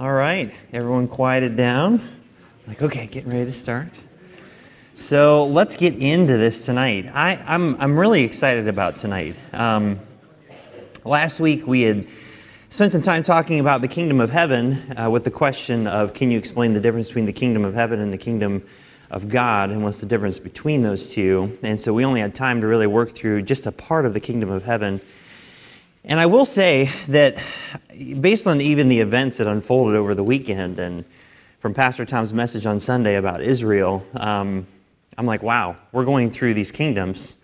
All right, everyone quieted down. Like, okay, getting ready to start. So let's get into this tonight. I, am I'm, I'm really excited about tonight. Um, last week we had spent some time talking about the kingdom of heaven uh, with the question of can you explain the difference between the kingdom of heaven and the kingdom of God and what's the difference between those two? And so we only had time to really work through just a part of the kingdom of heaven. And I will say that based on even the events that unfolded over the weekend and from Pastor Tom's message on Sunday about Israel, um, I'm like, wow, we're going through these kingdoms.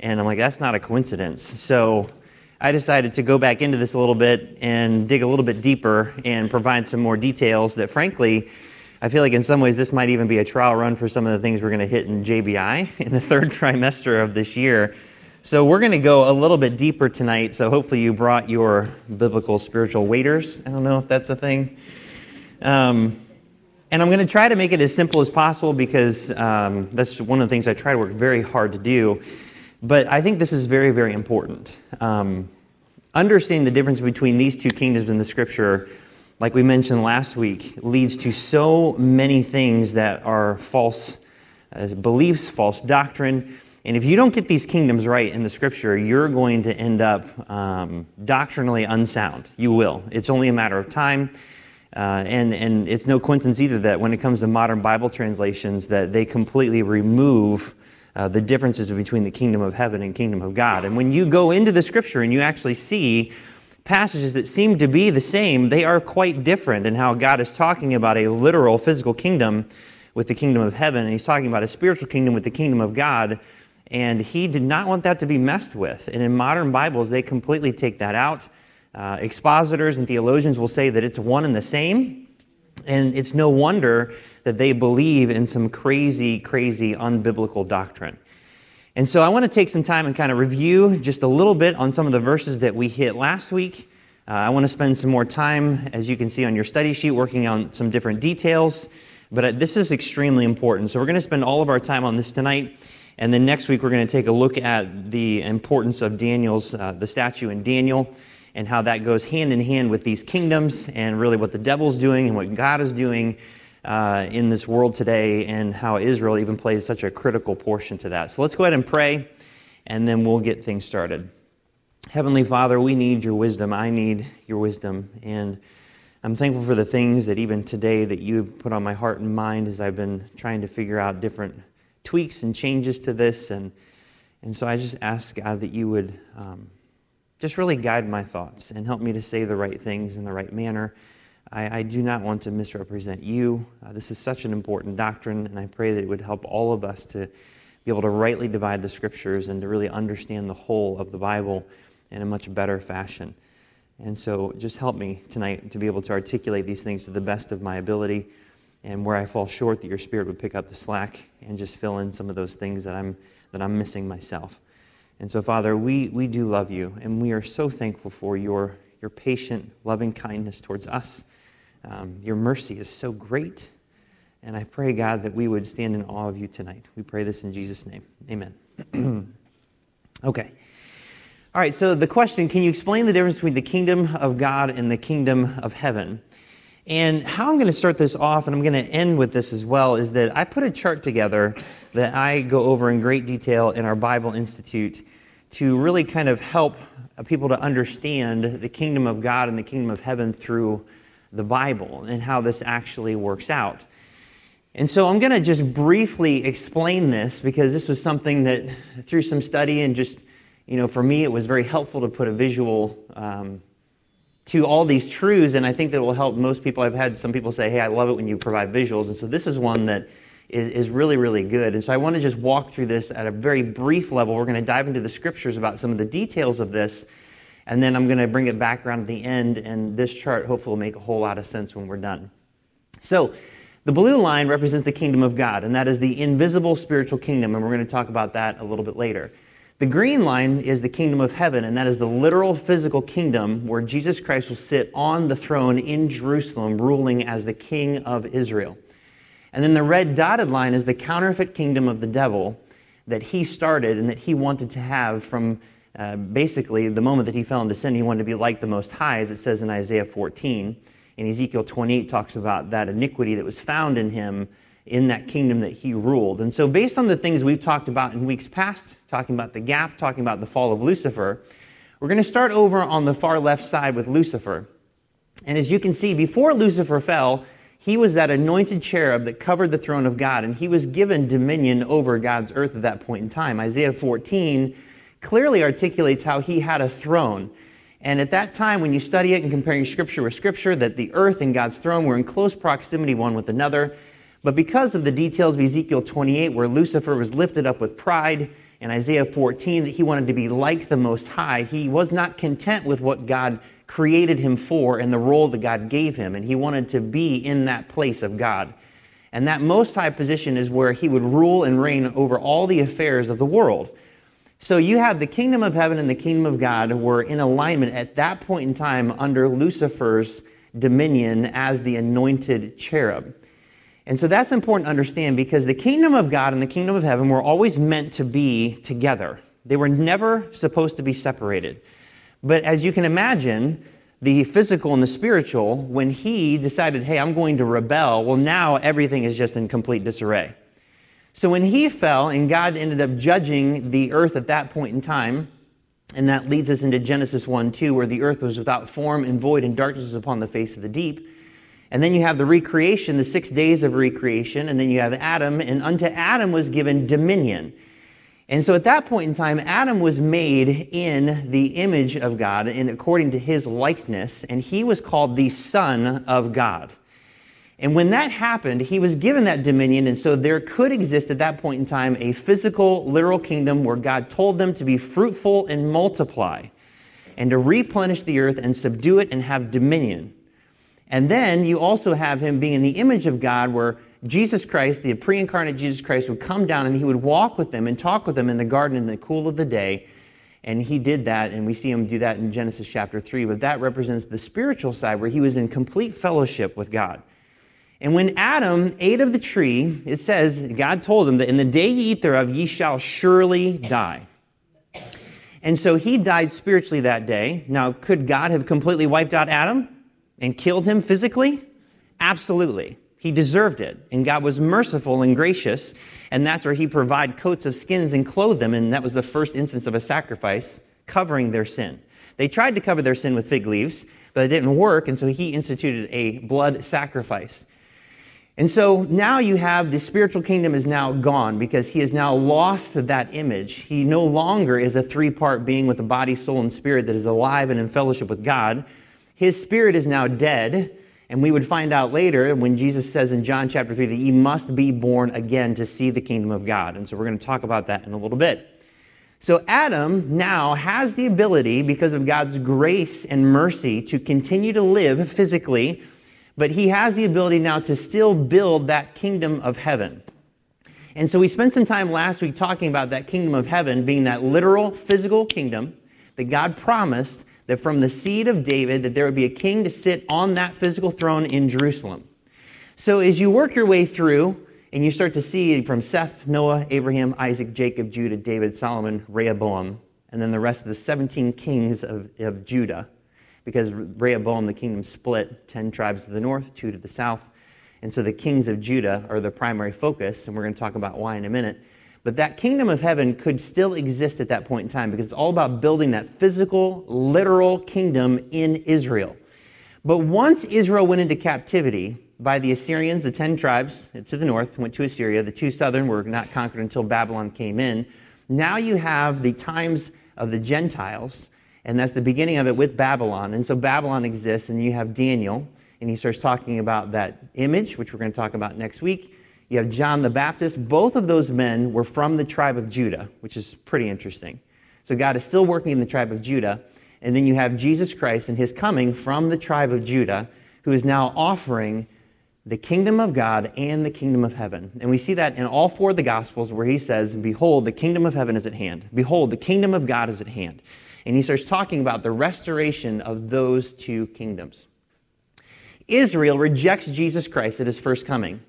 And I'm like, that's not a coincidence. So I decided to go back into this a little bit and dig a little bit deeper and provide some more details that, frankly, I feel like in some ways this might even be a trial run for some of the things we're going to hit in JBI in the third trimester of this year. So we're going to go a little bit deeper tonight. So hopefully you brought your biblical spiritual waiters. I don't know if that's a thing. Um, and I'm going to try to make it as simple as possible because um, that's one of the things I try to work very hard to do. But I think this is very, very important. Um, understanding the difference between these two kingdoms in the scripture, like we mentioned last week, leads to so many things that are false uh, beliefs, false doctrine. And if you don't get these kingdoms right in the scripture, you're going to end up um, doctrinally unsound. You will. It's only a matter of time. Uh, and, and it's no coincidence either that when it comes to modern Bible translations, that they completely remove uh, the differences between the kingdom of heaven and kingdom of God. And when you go into the scripture and you actually see passages that seem to be the same, they are quite different in how God is talking about a literal physical kingdom with the kingdom of heaven, and he's talking about a spiritual kingdom with the kingdom of God. And he did not want that to be messed with. And in modern Bibles, they completely take that out. Uh, expositors and theologians will say that it's one and the same, and it's no wonder that they believe in some crazy, crazy, unbiblical doctrine. And so I want to take some time and kind of review just a little bit on some of the verses that we hit last week. Uh, I want to spend some more time, as you can see on your study sheet, working on some different details. But uh, this is extremely important. So we're going to spend all of our time on this tonight. And then next week, we're going to take a look at the importance of Daniel's, uh, the statue in Daniel and how that goes hand in hand with these kingdoms and really what the devil's doing and what God is doing uh, in this world today and how Israel even plays such a critical portion to that. So let's go ahead and pray and then we'll get things started. Heavenly Father, we need your wisdom. I need your wisdom. And I'm thankful for the things that even today that you've put on my heart and mind as I've been trying to figure out different tweaks and changes to this. And, and so I just ask, God, that you would um, just really guide my thoughts and help me to say the right things in the right manner. I, I do not want to misrepresent you. Uh, this is such an important doctrine, and I pray that it would help all of us to be able to rightly divide the scriptures and to really understand the whole of the Bible in a much better fashion. And so just help me tonight to be able to articulate these things to the best of my ability. And where I fall short, that your spirit would pick up the slack and just fill in some of those things that I'm, that I'm missing myself. And so, Father, we, we do love you, and we are so thankful for your, your patient, loving kindness towards us. Um, your mercy is so great. And I pray, God, that we would stand in awe of you tonight. We pray this in Jesus' name. Amen. okay. All right, so the question can you explain the difference between the kingdom of God and the kingdom of heaven? And how I'm going to start this off, and I'm going to end with this as well, is that I put a chart together that I go over in great detail in our Bible Institute to really kind of help people to understand the kingdom of God and the kingdom of heaven through the Bible and how this actually works out. And so I'm going to just briefly explain this because this was something that, through some study and just, you know, for me, it was very helpful to put a visual um, to all these truths, and I think that will help most people. I've had some people say, hey, I love it when you provide visuals. And so this is one that is, is really, really good. And so I want to just walk through this at a very brief level. We're going to dive into the scriptures about some of the details of this, and then I'm going to bring it back around at the end, and this chart hopefully will make a whole lot of sense when we're done. So, the blue line represents the kingdom of God, and that is the invisible spiritual kingdom, and we're going to talk about that a little bit later. The green line is the kingdom of heaven, and that is the literal physical kingdom where Jesus Christ will sit on the throne in Jerusalem, ruling as the king of Israel. And then the red dotted line is the counterfeit kingdom of the devil that he started and that he wanted to have from uh, basically the moment that he fell into sin. He wanted to be like the Most High, as it says in Isaiah 14. And Ezekiel 28 talks about that iniquity that was found in him in that kingdom that he ruled. And so, based on the things we've talked about in weeks past, talking about the gap, talking about the fall of Lucifer, we're going to start over on the far left side with Lucifer. And as you can see, before Lucifer fell, he was that anointed cherub that covered the throne of God, and he was given dominion over God's earth at that point in time. Isaiah 14 clearly articulates how he had a throne. And at that time, when you study it and comparing scripture with scripture, that the earth and God's throne were in close proximity one with another. But because of the details of Ezekiel 28, where Lucifer was lifted up with pride, and Isaiah 14, that he wanted to be like the Most High, he was not content with what God created him for and the role that God gave him, and he wanted to be in that place of God. And that Most High position is where he would rule and reign over all the affairs of the world. So you have the kingdom of heaven and the kingdom of God were in alignment at that point in time under Lucifer's dominion as the anointed cherub. And so that's important to understand because the kingdom of God and the kingdom of heaven were always meant to be together. They were never supposed to be separated. But as you can imagine, the physical and the spiritual, when he decided, hey, I'm going to rebel, well, now everything is just in complete disarray. So when he fell and God ended up judging the earth at that point in time, and that leads us into Genesis 1 2, where the earth was without form and void, and darkness was upon the face of the deep. And then you have the recreation, the six days of recreation, and then you have Adam, and unto Adam was given dominion. And so at that point in time, Adam was made in the image of God and according to his likeness, and he was called the Son of God. And when that happened, he was given that dominion. And so there could exist at that point in time a physical, literal kingdom where God told them to be fruitful and multiply and to replenish the earth and subdue it and have dominion. And then you also have him being in the image of God where Jesus Christ, the pre incarnate Jesus Christ, would come down and he would walk with them and talk with them in the garden in the cool of the day. And he did that, and we see him do that in Genesis chapter 3. But that represents the spiritual side where he was in complete fellowship with God. And when Adam ate of the tree, it says, God told him that in the day ye eat thereof, ye shall surely die. And so he died spiritually that day. Now, could God have completely wiped out Adam and killed him physically? Absolutely. He deserved it. And God was merciful and gracious. And that's where he provided coats of skins and clothed them. And that was the first instance of a sacrifice covering their sin. They tried to cover their sin with fig leaves, but it didn't work. And so he instituted a blood sacrifice. And so now you have the spiritual kingdom is now gone because he has now lost that image. He no longer is a three part being with a body, soul, and spirit that is alive and in fellowship with God. His spirit is now dead. And we would find out later when Jesus says in John chapter 3 that you must be born again to see the kingdom of God. And so we're going to talk about that in a little bit. So Adam now has the ability, because of God's grace and mercy, to continue to live physically but he has the ability now to still build that kingdom of heaven. And so we spent some time last week talking about that kingdom of heaven being that literal physical kingdom that God promised that from the seed of David that there would be a king to sit on that physical throne in Jerusalem. So as you work your way through and you start to see from Seth, Noah, Abraham, Isaac, Jacob, Judah, David, Solomon, Rehoboam, and then the rest of the 17 kings of, of Judah, because Rehoboam, the kingdom split 10 tribes to the north, two to the south. And so the kings of Judah are the primary focus, and we're going to talk about why in a minute. But that kingdom of heaven could still exist at that point in time because it's all about building that physical, literal kingdom in Israel. But once Israel went into captivity by the Assyrians, the 10 tribes to the north went to Assyria, the two southern were not conquered until Babylon came in. Now you have the times of the Gentiles and that's the beginning of it with Babylon. And so Babylon exists, and you have Daniel, and he starts talking about that image, which we're going to talk about next week. You have John the Baptist. Both of those men were from the tribe of Judah, which is pretty interesting. So God is still working in the tribe of Judah. And then you have Jesus Christ and his coming from the tribe of Judah, who is now offering the kingdom of God and the kingdom of heaven. And we see that in all four of the Gospels where he says, Behold, the kingdom of heaven is at hand. Behold, the kingdom of God is at hand. And he starts talking about the restoration of those two kingdoms. Israel rejects Jesus Christ at his first coming.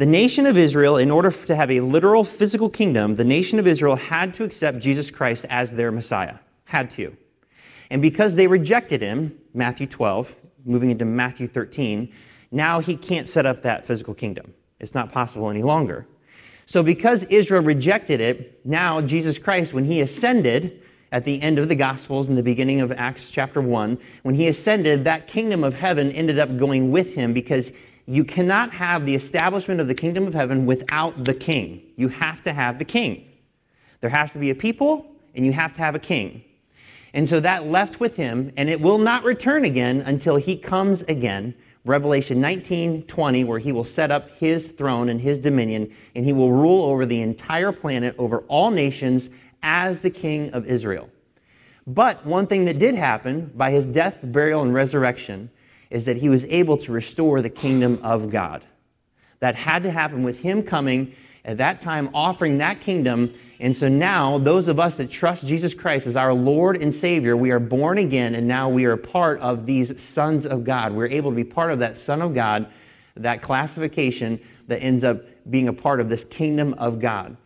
The nation of Israel, in order to have a literal physical kingdom, the nation of Israel had to accept Jesus Christ as their Messiah. Had to. And because they rejected him, Matthew 12, moving into Matthew 13, now he can't set up that physical kingdom. It's not possible any longer. So, because Israel rejected it, now Jesus Christ, when he ascended at the end of the Gospels in the beginning of Acts chapter 1, when he ascended, that kingdom of heaven ended up going with him because you cannot have the establishment of the kingdom of heaven without the king. You have to have the king. There has to be a people, and you have to have a king. And so that left with him, and it will not return again until he comes again Revelation 19 20, where he will set up his throne and his dominion, and he will rule over the entire planet, over all nations, as the king of Israel. But one thing that did happen by his death, burial, and resurrection is that he was able to restore the kingdom of God. That had to happen with him coming at that time, offering that kingdom and so now, those of us that trust Jesus Christ as our Lord and Savior, we are born again, and now we are part of these sons of God. We're able to be part of that Son of God, that classification that ends up being a part of this kingdom of God.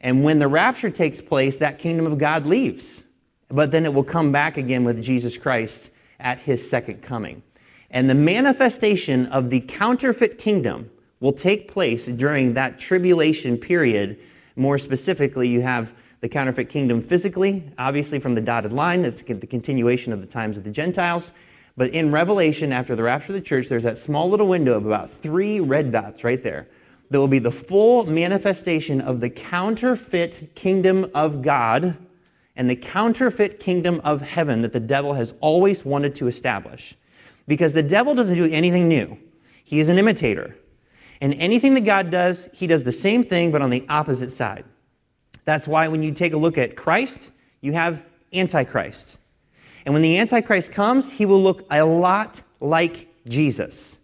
And when the rapture takes place, that kingdom of God leaves. But then it will come back again with Jesus Christ at his second coming. And the manifestation of the counterfeit kingdom will take place during that tribulation period more specifically, you have the counterfeit kingdom physically, obviously from the dotted line, that's the continuation of the times of the Gentiles. But in Revelation, after the rapture of the church, there's that small little window of about three red dots right there. That will be the full manifestation of the counterfeit kingdom of God and the counterfeit kingdom of heaven that the devil has always wanted to establish. Because the devil doesn't do anything new, he is an imitator. And anything that God does, he does the same thing, but on the opposite side. That's why when you take a look at Christ, you have Antichrist. And when the Antichrist comes, he will look a lot like Jesus.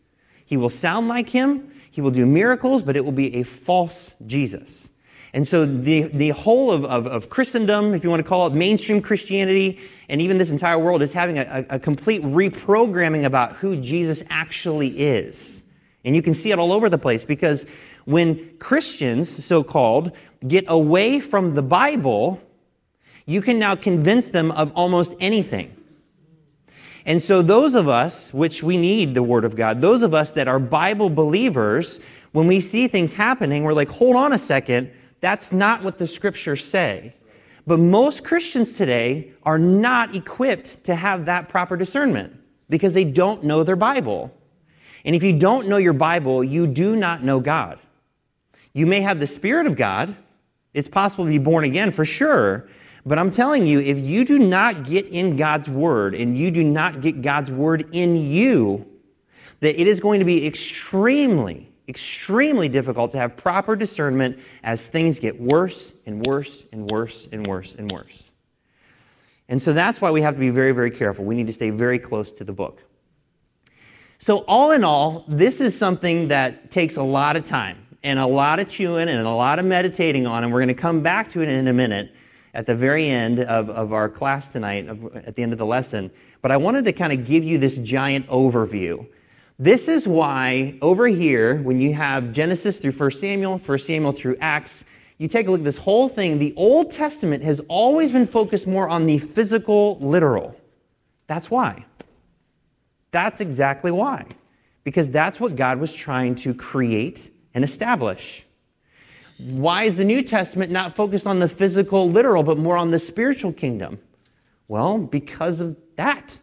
He will sound like him, he will do miracles, but it will be a false Jesus. And so the, the whole of, of, of, Christendom, if you want to call it mainstream Christianity, and even this entire world is having a, a complete reprogramming about who Jesus actually is. And you can see it all over the place because when Christians, so called, get away from the Bible, you can now convince them of almost anything. And so, those of us, which we need the Word of God, those of us that are Bible believers, when we see things happening, we're like, hold on a second, that's not what the scriptures say. But most Christians today are not equipped to have that proper discernment because they don't know their Bible. And if you don't know your Bible, you do not know God. You may have the Spirit of God. It's possible to be born again for sure. But I'm telling you, if you do not get in God's Word and you do not get God's Word in you, that it is going to be extremely, extremely difficult to have proper discernment as things get worse and worse and worse and worse and worse. And so that's why we have to be very, very careful. We need to stay very close to the book. So, all in all, this is something that takes a lot of time and a lot of chewing and a lot of meditating on, and we're going to come back to it in a minute at the very end of, of our class tonight, at the end of the lesson. But I wanted to kind of give you this giant overview. This is why over here, when you have Genesis through 1 Samuel, 1 Samuel through Acts, you take a look at this whole thing, the Old Testament has always been focused more on the physical, literal. That's why. That's exactly why. Because that's what God was trying to create and establish. Why is the New Testament not focused on the physical, literal, but more on the spiritual kingdom? Well, because of that.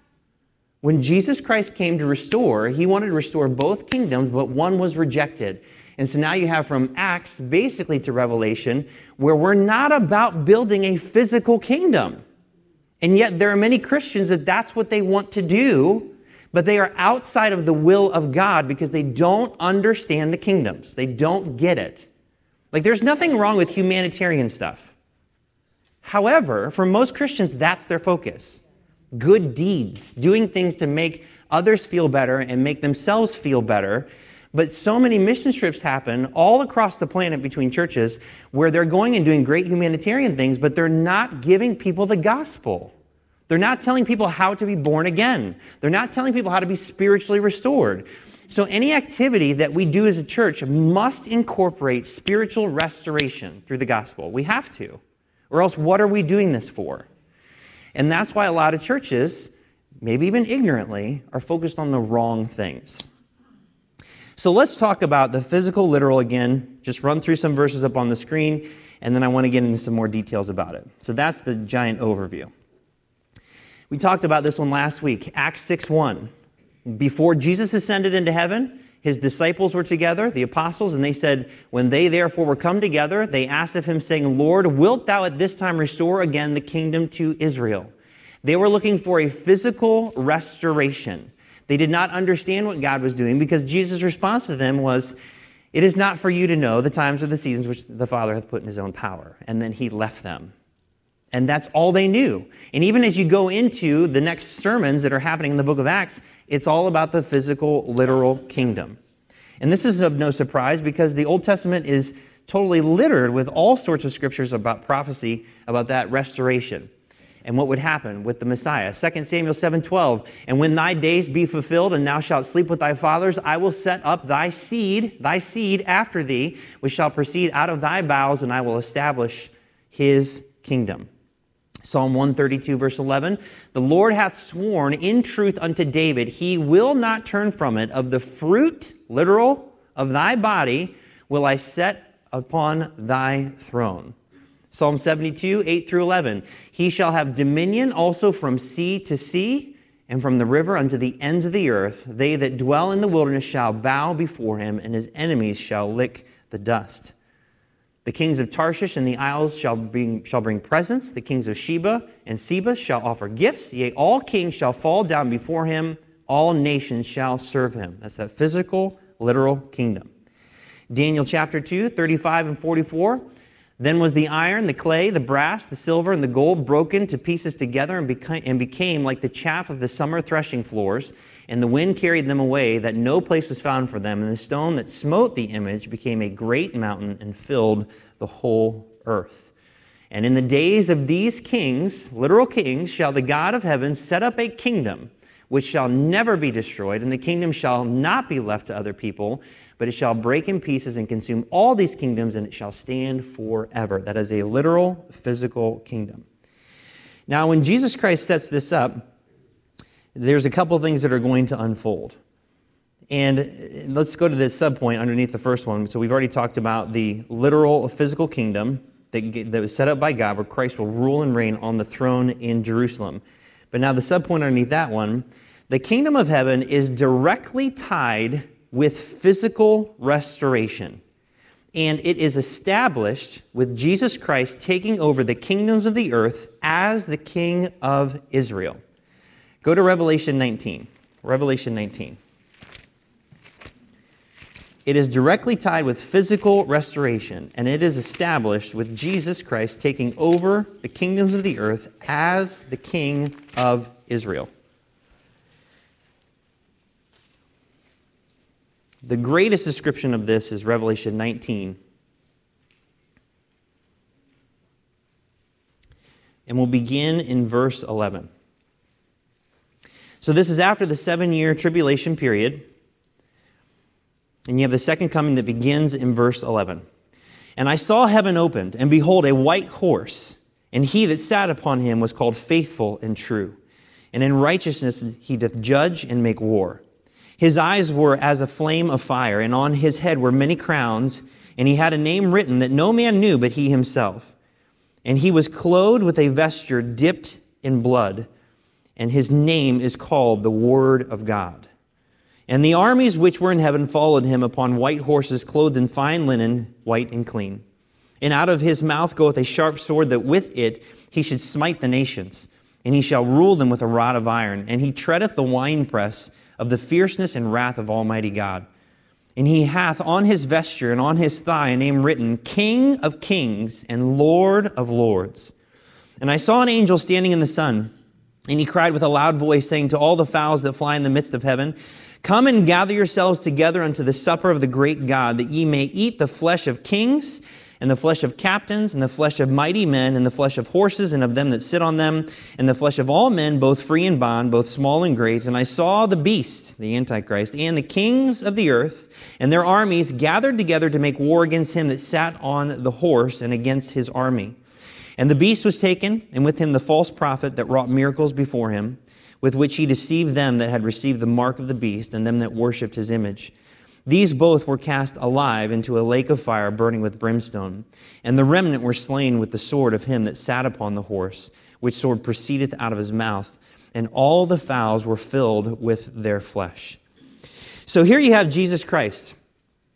When Jesus Christ came to restore, he wanted to restore both kingdoms, but one was rejected. And so now you have from Acts basically to Revelation, where we're not about building a physical kingdom. And yet there are many Christians that that's what they want to do but they are outside of the will of God because they don't understand the kingdoms. They don't get it. Like, there's nothing wrong with humanitarian stuff. However, for most Christians, that's their focus good deeds, doing things to make others feel better and make themselves feel better. But so many mission trips happen all across the planet between churches where they're going and doing great humanitarian things, but they're not giving people the gospel. They're not telling people how to be born again. They're not telling people how to be spiritually restored. So, any activity that we do as a church must incorporate spiritual restoration through the gospel. We have to. Or else, what are we doing this for? And that's why a lot of churches, maybe even ignorantly, are focused on the wrong things. So let's talk about the physical literal again. Just run through some verses up on the screen, and then I want to get into some more details about it. So that's the giant overview. We talked about this one last week, Acts 6 1. Before Jesus ascended into heaven, his disciples were together, the apostles, and they said, When they therefore were come together, they asked of him, saying, Lord, wilt thou at this time restore again the kingdom to Israel? They were looking for a physical restoration. They did not understand what God was doing because Jesus' response to them was, It is not for you to know the times or the seasons which the Father hath put in his own power. And then he left them. And that's all they knew. And even as you go into the next sermons that are happening in the book of Acts, it's all about the physical, literal kingdom. And this is of no surprise because the Old Testament is totally littered with all sorts of scriptures about prophecy about that restoration and what would happen with the Messiah. 2 Samuel 7:12, and when thy days be fulfilled and thou shalt sleep with thy fathers, I will set up thy seed, thy seed after thee, which shall proceed out of thy bowels, and I will establish his kingdom. Psalm 132, verse 11 The Lord hath sworn in truth unto David, he will not turn from it. Of the fruit, literal, of thy body will I set upon thy throne. Psalm 72, 8 through 11. He shall have dominion also from sea to sea, and from the river unto the ends of the earth. They that dwell in the wilderness shall bow before him, and his enemies shall lick the dust. The kings of Tarshish and the isles shall bring, shall bring presents. The kings of Sheba and Seba shall offer gifts. Yea, all kings shall fall down before him. All nations shall serve him. That's that physical, literal kingdom. Daniel chapter 2, 35 and 44. Then was the iron, the clay, the brass, the silver, and the gold broken to pieces together and, beca- and became like the chaff of the summer threshing floors. And the wind carried them away, that no place was found for them. And the stone that smote the image became a great mountain and filled the whole earth. And in the days of these kings, literal kings, shall the God of heaven set up a kingdom which shall never be destroyed, and the kingdom shall not be left to other people but it shall break in pieces and consume all these kingdoms, and it shall stand forever. That is a literal, physical kingdom. Now, when Jesus Christ sets this up, there's a couple things that are going to unfold. And let's go to this subpoint underneath the first one. So, we've already talked about the literal physical kingdom that, that was set up by God, where Christ will rule and reign on the throne in Jerusalem. But now, the subpoint underneath that one the kingdom of heaven is directly tied with physical restoration. And it is established with Jesus Christ taking over the kingdoms of the earth as the King of Israel. Go to Revelation 19. Revelation 19. It is directly tied with physical restoration, and it is established with Jesus Christ taking over the kingdoms of the earth as the King of Israel. The greatest description of this is Revelation 19. And we'll begin in verse 11. So, this is after the seven year tribulation period. And you have the second coming that begins in verse 11. And I saw heaven opened, and behold, a white horse, and he that sat upon him was called faithful and true. And in righteousness he doth judge and make war. His eyes were as a flame of fire, and on his head were many crowns, and he had a name written that no man knew but he himself. And he was clothed with a vesture dipped in blood, and his name is called the Word of God. And the armies which were in heaven followed him upon white horses, clothed in fine linen, white and clean. And out of his mouth goeth a sharp sword, that with it he should smite the nations, and he shall rule them with a rod of iron. And he treadeth the winepress of the fierceness and wrath of Almighty God. And he hath on his vesture and on his thigh a name written, King of kings and Lord of lords. And I saw an angel standing in the sun, and he cried with a loud voice, saying to all the fowls that fly in the midst of heaven, Come and gather yourselves together unto the supper of the great God, that ye may eat the flesh of kings and the flesh of captains, and the flesh of mighty men, and the flesh of horses, and of them that sit on them, and the flesh of all men, both free and bond, both small and great. And I saw the beast, the Antichrist, and the kings of the earth, and their armies gathered together to make war against him that sat on the horse, and against his army. And the beast was taken, and with him the false prophet that wrought miracles before him with which he deceived them that had received the mark of the beast and them that worshipped his image. These both were cast alive into a lake of fire burning with brimstone. And the remnant were slain with the sword of him that sat upon the horse, which sword proceedeth out of his mouth. And all the fowls were filled with their flesh. So here you have Jesus Christ.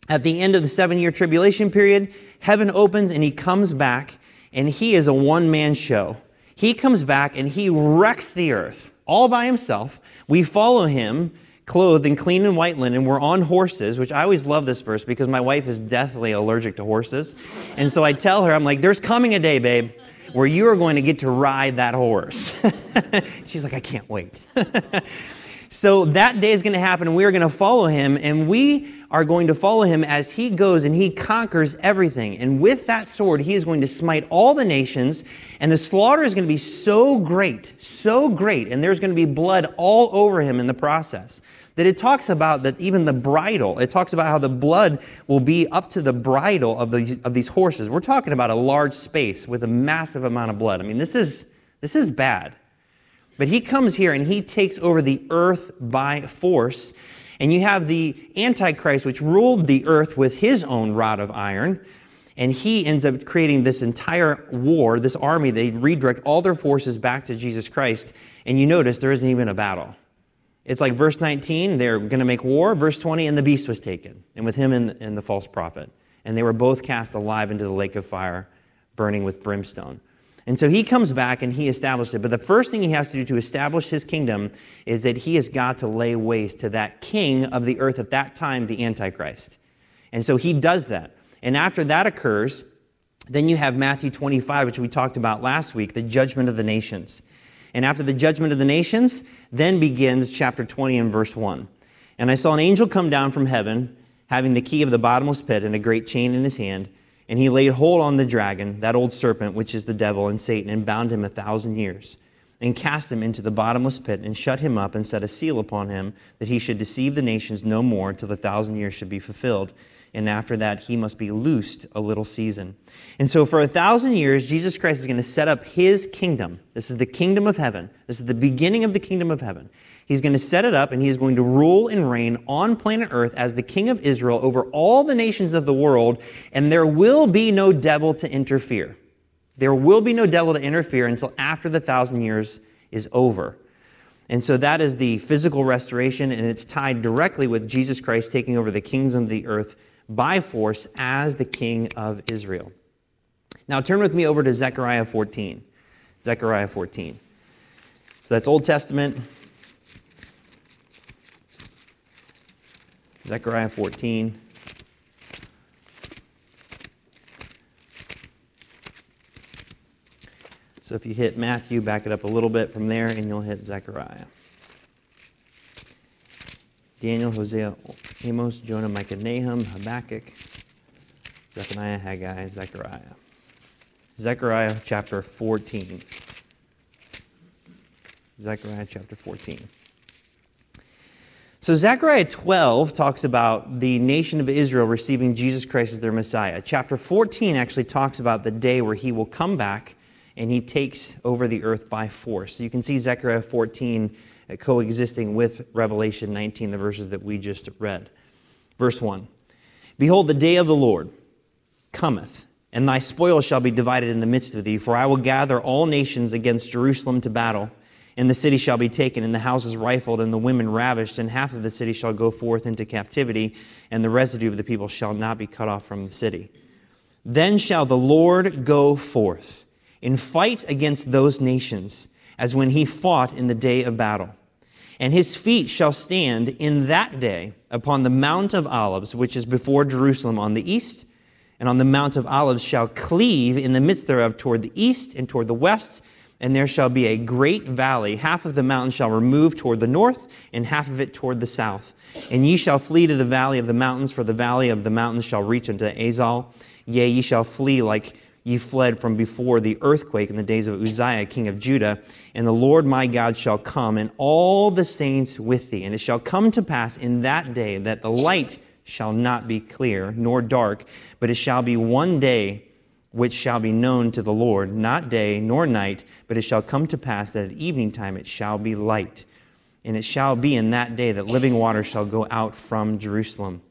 At the end of the seven year tribulation period, heaven opens and he comes back, and he is a one man show. He comes back and he wrecks the earth all by himself. We follow him clothed in clean and white linen. We're on horses, which I always love this verse because my wife is deathly allergic to horses. And so I tell her, I'm like, there's coming a day, babe, where you are going to get to ride that horse. She's like, I can't wait. so that day is going to happen, we are going to follow him, and we are going to follow him as he goes and he conquers everything. And with that sword, he is going to smite all the nations, and the slaughter is going to be so great, so great, and there's going to be blood all over him in the process. That it talks about that even the bridle, it talks about how the blood will be up to the bridle of these, of these horses. We're talking about a large space with a massive amount of blood. I mean, this is, this is bad. But he comes here and he takes over the earth by force. And you have the Antichrist, which ruled the earth with his own rod of iron. And he ends up creating this entire war, this army. They redirect all their forces back to Jesus Christ. And you notice there isn't even a battle. It's like verse 19, they're going to make war. Verse 20, and the beast was taken, and with him and, and the false prophet. And they were both cast alive into the lake of fire, burning with brimstone. And so he comes back and he established it. But the first thing he has to do to establish his kingdom is that he has got to lay waste to that king of the earth at that time, the Antichrist. And so he does that. And after that occurs, then you have Matthew 25, which we talked about last week, the judgment of the nations. And after the judgment of the nations, then begins chapter 20 and verse 1. And I saw an angel come down from heaven, having the key of the bottomless pit and a great chain in his hand. And he laid hold on the dragon, that old serpent, which is the devil and Satan, and bound him a thousand years, and cast him into the bottomless pit, and shut him up, and set a seal upon him, that he should deceive the nations no more until the thousand years should be fulfilled. And after that, he must be loosed a little season. And so, for a thousand years, Jesus Christ is going to set up his kingdom. This is the kingdom of heaven. This is the beginning of the kingdom of heaven. He's going to set it up and he is going to rule and reign on planet Earth as the king of Israel over all the nations of the world, and there will be no devil to interfere. There will be no devil to interfere until after the thousand years is over. And so that is the physical restoration, and it's tied directly with Jesus Christ taking over the kings of the earth by force as the king of Israel. Now turn with me over to Zechariah 14. Zechariah 14. So that's Old Testament. Zechariah 14. So if you hit Matthew, back it up a little bit from there, and you'll hit Zechariah. Daniel, Hosea, Amos, Jonah, Micah, Nahum, Habakkuk, Zephaniah, Haggai, Zechariah. Zechariah chapter 14. Zechariah chapter 14. So, Zechariah 12 talks about the nation of Israel receiving Jesus Christ as their Messiah. Chapter 14 actually talks about the day where he will come back and he takes over the earth by force. So, you can see Zechariah 14 uh, coexisting with Revelation 19, the verses that we just read. Verse 1 Behold, the day of the Lord cometh, and thy spoil shall be divided in the midst of thee, for I will gather all nations against Jerusalem to battle and the city shall be taken, and the houses rifled, and the women ravished, and half of the city shall go forth into captivity, and the residue of the people shall not be cut off from the city. Then shall the Lord go forth and fight against those nations, as when he fought in the day of battle. And his feet shall stand in that day upon the Mount of Olives, which is before Jerusalem on the east, and on the Mount of Olives shall cleave in the midst thereof toward the east and toward the west and there shall be a great valley. Half of the mountain shall remove toward the north, and half of it toward the south. And ye shall flee to the valley of the mountains, for the valley of the mountains shall reach unto Azal. Yea, ye shall flee like ye fled from before the earthquake in the days of Uzziah, king of Judah. And the Lord my God shall come, and all the saints with thee. And it shall come to pass in that day that the light shall not be clear, nor dark, but it shall be one day which shall be known to the Lord, not day nor night, but it shall come to pass that at evening time it shall be light. And it shall be in that day that living water shall go out from Jerusalem.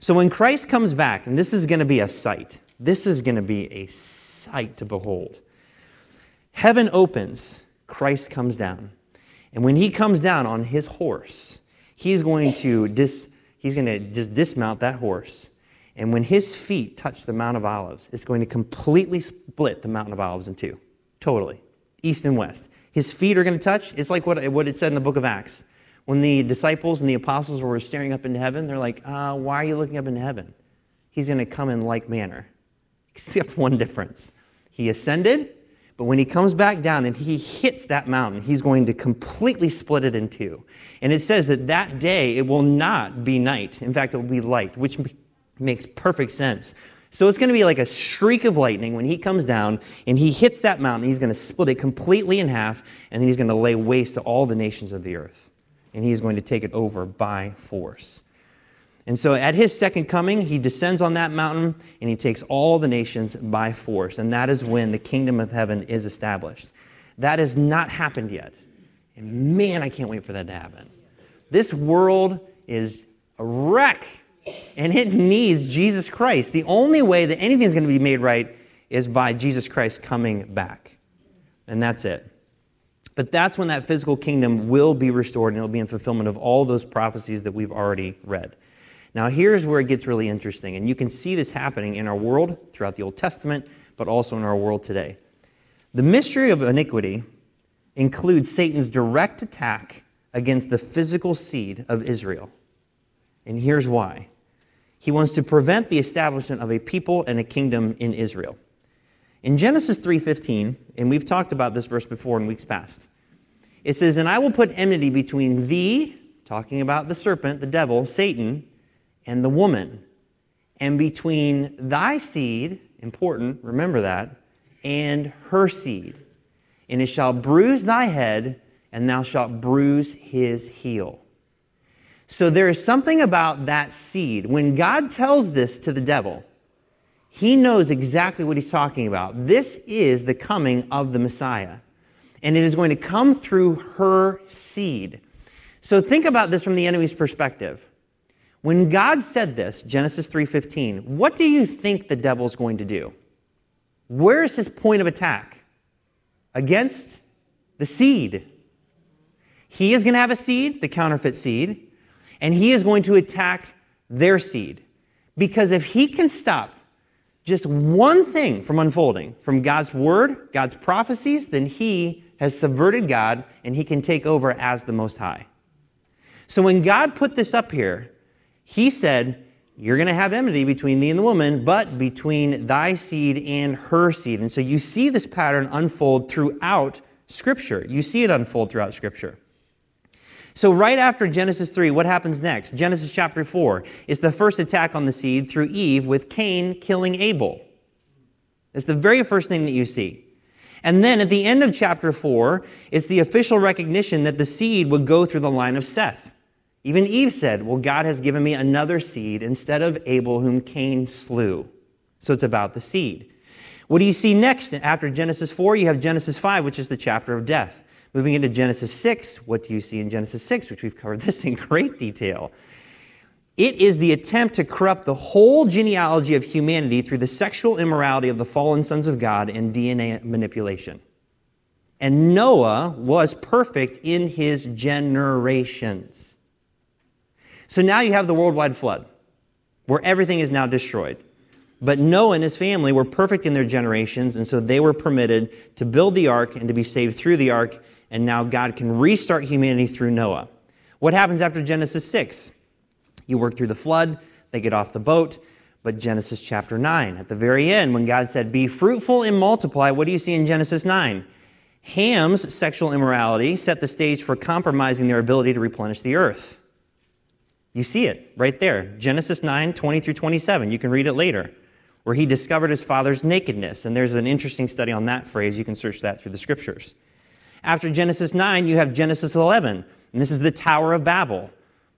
So when Christ comes back, and this is going to be a sight, this is going to be a sight to behold. Heaven opens, Christ comes down. And when he comes down on his horse, he's going to dis, he's going to just dismount that horse. And when his feet touch the Mount of Olives, it's going to completely split the Mountain of Olives in two. Totally. East and west. His feet are going to touch. It's like what, what it said in the book of Acts. When the disciples and the apostles were staring up into heaven, they're like, uh, why are you looking up into heaven? He's going to come in like manner. Except one difference. He ascended, but when he comes back down and he hits that mountain, he's going to completely split it in two. And it says that that day it will not be night. In fact, it will be light, which makes perfect sense. So it's going to be like a streak of lightning when he comes down and he hits that mountain. He's going to split it completely in half, and then he's going to lay waste to all the nations of the earth. And he's going to take it over by force. And so at his second coming, he descends on that mountain and he takes all the nations by force. And that is when the kingdom of heaven is established. That has not happened yet. And man, I can't wait for that to happen. This world is a wreck and it needs Jesus Christ. The only way that anything is going to be made right is by Jesus Christ coming back. And that's it. But that's when that physical kingdom will be restored and it'll be in fulfillment of all those prophecies that we've already read. Now, here's where it gets really interesting, and you can see this happening in our world throughout the Old Testament, but also in our world today. The mystery of iniquity includes Satan's direct attack against the physical seed of Israel. And here's why he wants to prevent the establishment of a people and a kingdom in Israel. In Genesis 3:15, and we've talked about this verse before in weeks past. It says, "And I will put enmity between thee, talking about the serpent, the devil, Satan, and the woman, and between thy seed, important, remember that, and her seed. And it shall bruise thy head, and thou shalt bruise his heel. So there is something about that seed. When God tells this to the devil, he knows exactly what he's talking about. This is the coming of the Messiah, and it is going to come through her seed. So think about this from the enemy's perspective. When God said this, Genesis 3:15, what do you think the devil's going to do? Where is his point of attack? Against the seed. He is going to have a seed, the counterfeit seed, and he is going to attack their seed. Because if he can stop just one thing from unfolding from God's word, God's prophecies, then he has subverted God and he can take over as the Most High. So when God put this up here, he said, You're going to have enmity between thee and the woman, but between thy seed and her seed. And so you see this pattern unfold throughout Scripture. You see it unfold throughout Scripture. So, right after Genesis 3, what happens next? Genesis chapter 4 is the first attack on the seed through Eve with Cain killing Abel. It's the very first thing that you see. And then at the end of chapter 4, it's the official recognition that the seed would go through the line of Seth. Even Eve said, Well, God has given me another seed instead of Abel, whom Cain slew. So it's about the seed. What do you see next? After Genesis 4, you have Genesis 5, which is the chapter of death. Moving into Genesis 6, what do you see in Genesis 6, which we've covered this in great detail? It is the attempt to corrupt the whole genealogy of humanity through the sexual immorality of the fallen sons of God and DNA manipulation. And Noah was perfect in his generations. So now you have the worldwide flood, where everything is now destroyed. But Noah and his family were perfect in their generations, and so they were permitted to build the ark and to be saved through the ark, and now God can restart humanity through Noah. What happens after Genesis 6? You work through the flood, they get off the boat, but Genesis chapter 9, at the very end, when God said, Be fruitful and multiply, what do you see in Genesis 9? Ham's sexual immorality set the stage for compromising their ability to replenish the earth. You see it right there. Genesis 9, 20 through 27. You can read it later, where he discovered his father's nakedness. And there's an interesting study on that phrase. You can search that through the scriptures. After Genesis 9, you have Genesis 11. And this is the Tower of Babel.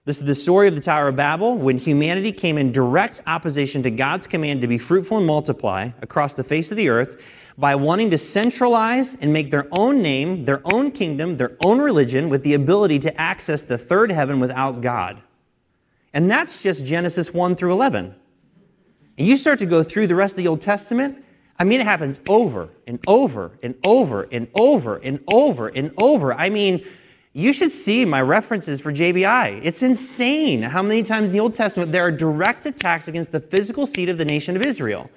This is the story of the Tower of Babel when humanity came in direct opposition to God's command to be fruitful and multiply across the face of the earth by wanting to centralize and make their own name, their own kingdom, their own religion with the ability to access the third heaven without God. And that's just Genesis 1 through 11. And you start to go through the rest of the Old Testament, I mean, it happens over and over and over and over and over and over. I mean, you should see my references for JBI. It's insane how many times in the Old Testament there are direct attacks against the physical seat of the nation of Israel.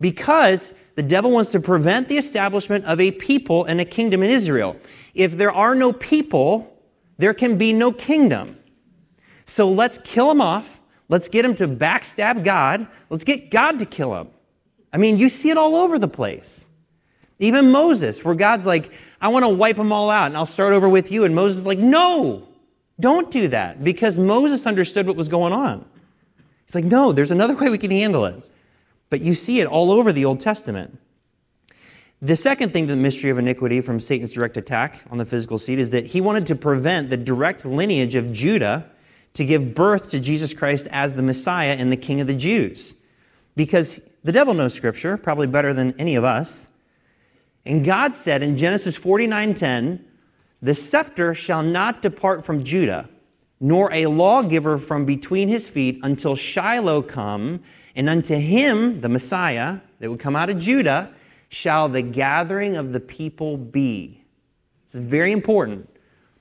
Because the devil wants to prevent the establishment of a people and a kingdom in Israel. If there are no people, there can be no kingdom. So let's kill them off. Let's get them to backstab God. Let's get God to kill them. I mean, you see it all over the place. Even Moses, where God's like, I want to wipe them all out and I'll start over with you. And Moses is like, no, don't do that. Because Moses understood what was going on. He's like, no, there's another way we can handle it. But you see it all over the Old Testament. The second thing, the mystery of iniquity from Satan's direct attack on the physical seed, is that he wanted to prevent the direct lineage of Judah to give birth to Jesus Christ as the Messiah and the King of the Jews. Because the devil knows Scripture, probably better than any of us. And God said in Genesis 49:10, "The scepter shall not depart from Judah, nor a lawgiver from between his feet until Shiloh come, and unto him, the Messiah, that would come out of Judah, shall the gathering of the people be." This is very important.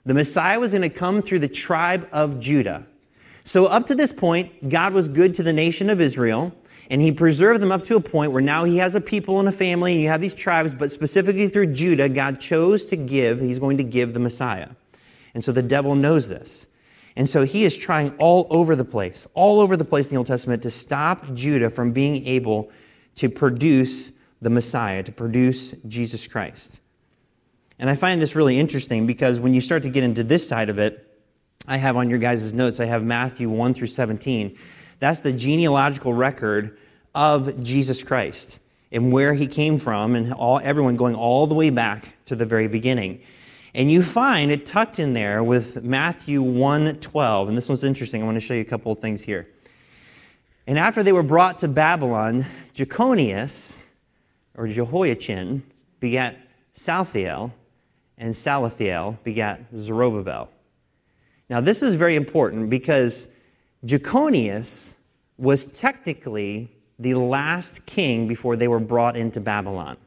The Messiah was going to come through the tribe of Judah. So, up to this point, God was good to the nation of Israel. And he preserved them up to a point where now he has a people and a family, and you have these tribes, but specifically through Judah, God chose to give, he's going to give the Messiah. And so the devil knows this. And so he is trying all over the place, all over the place in the Old Testament to stop Judah from being able to produce the Messiah, to produce Jesus Christ. And I find this really interesting because when you start to get into this side of it, I have on your guys' notes, I have Matthew 1 through 17. That's the genealogical record of Jesus Christ and where he came from, and all, everyone going all the way back to the very beginning. And you find it tucked in there with Matthew 1:12, and this one's interesting. I want to show you a couple of things here. And after they were brought to Babylon, Jeconias, or Jehoiachin, begat Salathiel, and Salathiel begat Zerubbabel. Now, this is very important because Jeconias was technically the last king before they were brought into Babylon.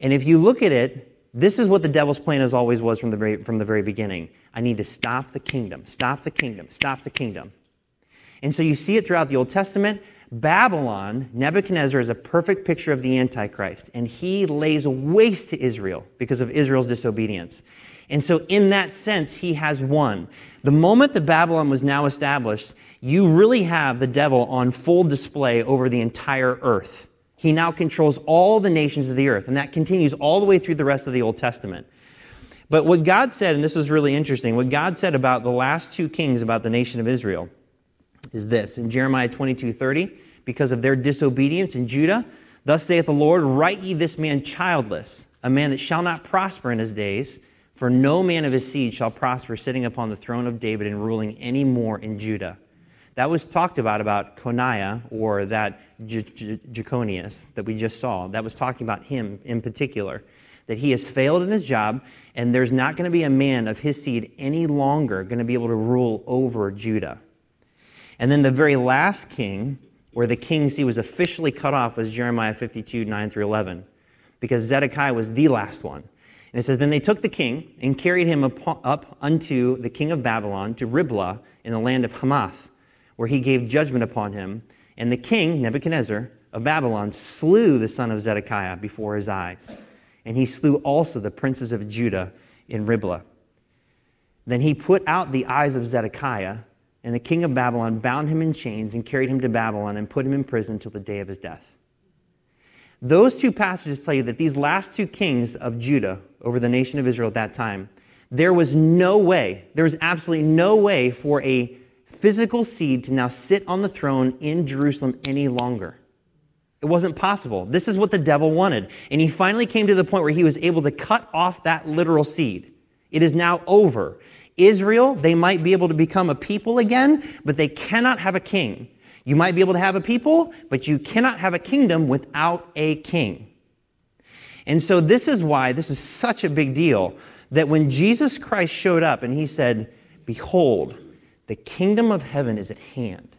And if you look at it, this is what the devil's plan as always was from the very, from the very beginning. I need to stop the kingdom, stop the kingdom, stop the kingdom. And so you see it throughout the Old Testament. Babylon, Nebuchadnezzar is a perfect picture of the Antichrist, and he lays waste to Israel because of Israel's disobedience. And so, in that sense, he has won. The moment that Babylon was now established, you really have the devil on full display over the entire earth. He now controls all the nations of the earth, and that continues all the way through the rest of the Old Testament. But what God said, and this was really interesting, what God said about the last two kings about the nation of Israel is this in Jeremiah 22 30, because of their disobedience in Judah, thus saith the Lord, Write ye this man childless, a man that shall not prosper in his days for no man of his seed shall prosper sitting upon the throne of David and ruling any more in Judah. That was talked about about Coniah or that Jeconias that we just saw. That was talking about him in particular. That he has failed in his job, and there's not going to be a man of his seed any longer going to be able to rule over Judah. And then the very last king, where the king's seed was officially cut off, was Jeremiah 52, 9 through 11, because Zedekiah was the last one. And it says, Then they took the king and carried him up unto the king of Babylon to Riblah in the land of Hamath, where he gave judgment upon him. And the king, Nebuchadnezzar of Babylon, slew the son of Zedekiah before his eyes. And he slew also the princes of Judah in Riblah. Then he put out the eyes of Zedekiah, and the king of Babylon bound him in chains and carried him to Babylon and put him in prison till the day of his death. Those two passages tell you that these last two kings of Judah over the nation of Israel at that time, there was no way, there was absolutely no way for a physical seed to now sit on the throne in Jerusalem any longer. It wasn't possible. This is what the devil wanted. And he finally came to the point where he was able to cut off that literal seed. It is now over. Israel, they might be able to become a people again, but they cannot have a king. You might be able to have a people, but you cannot have a kingdom without a king. And so, this is why this is such a big deal that when Jesus Christ showed up and he said, Behold, the kingdom of heaven is at hand,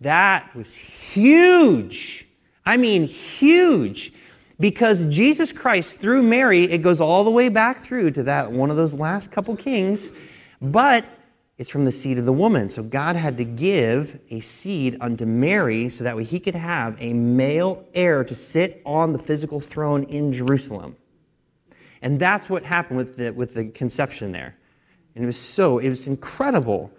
that was huge. I mean, huge. Because Jesus Christ, through Mary, it goes all the way back through to that one of those last couple kings, but it's from the seed of the woman. So God had to give a seed unto Mary so that way he could have a male heir to sit on the physical throne in Jerusalem. And that's what happened with the, with the conception there. And it was so, it was incredible.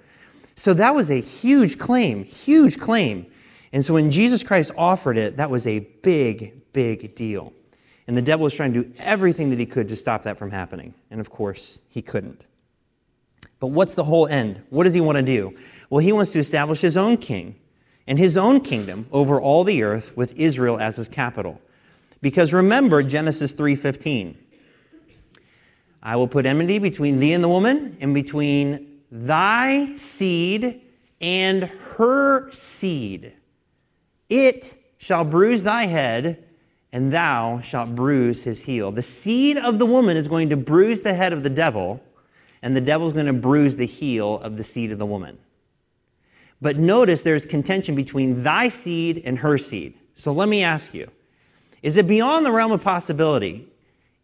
So that was a huge claim, huge claim. And so when Jesus Christ offered it, that was a big, big deal. And the devil was trying to do everything that he could to stop that from happening. And of course, he couldn't. But what's the whole end? What does he want to do? Well, he wants to establish his own king and his own kingdom over all the earth with Israel as his capital. Because remember Genesis 3:15. I will put enmity between thee and the woman and between thy seed and her seed. It shall bruise thy head and thou shalt bruise his heel. The seed of the woman is going to bruise the head of the devil, and the devil's going to bruise the heel of the seed of the woman. But notice there's contention between thy seed and her seed. So let me ask you is it beyond the realm of possibility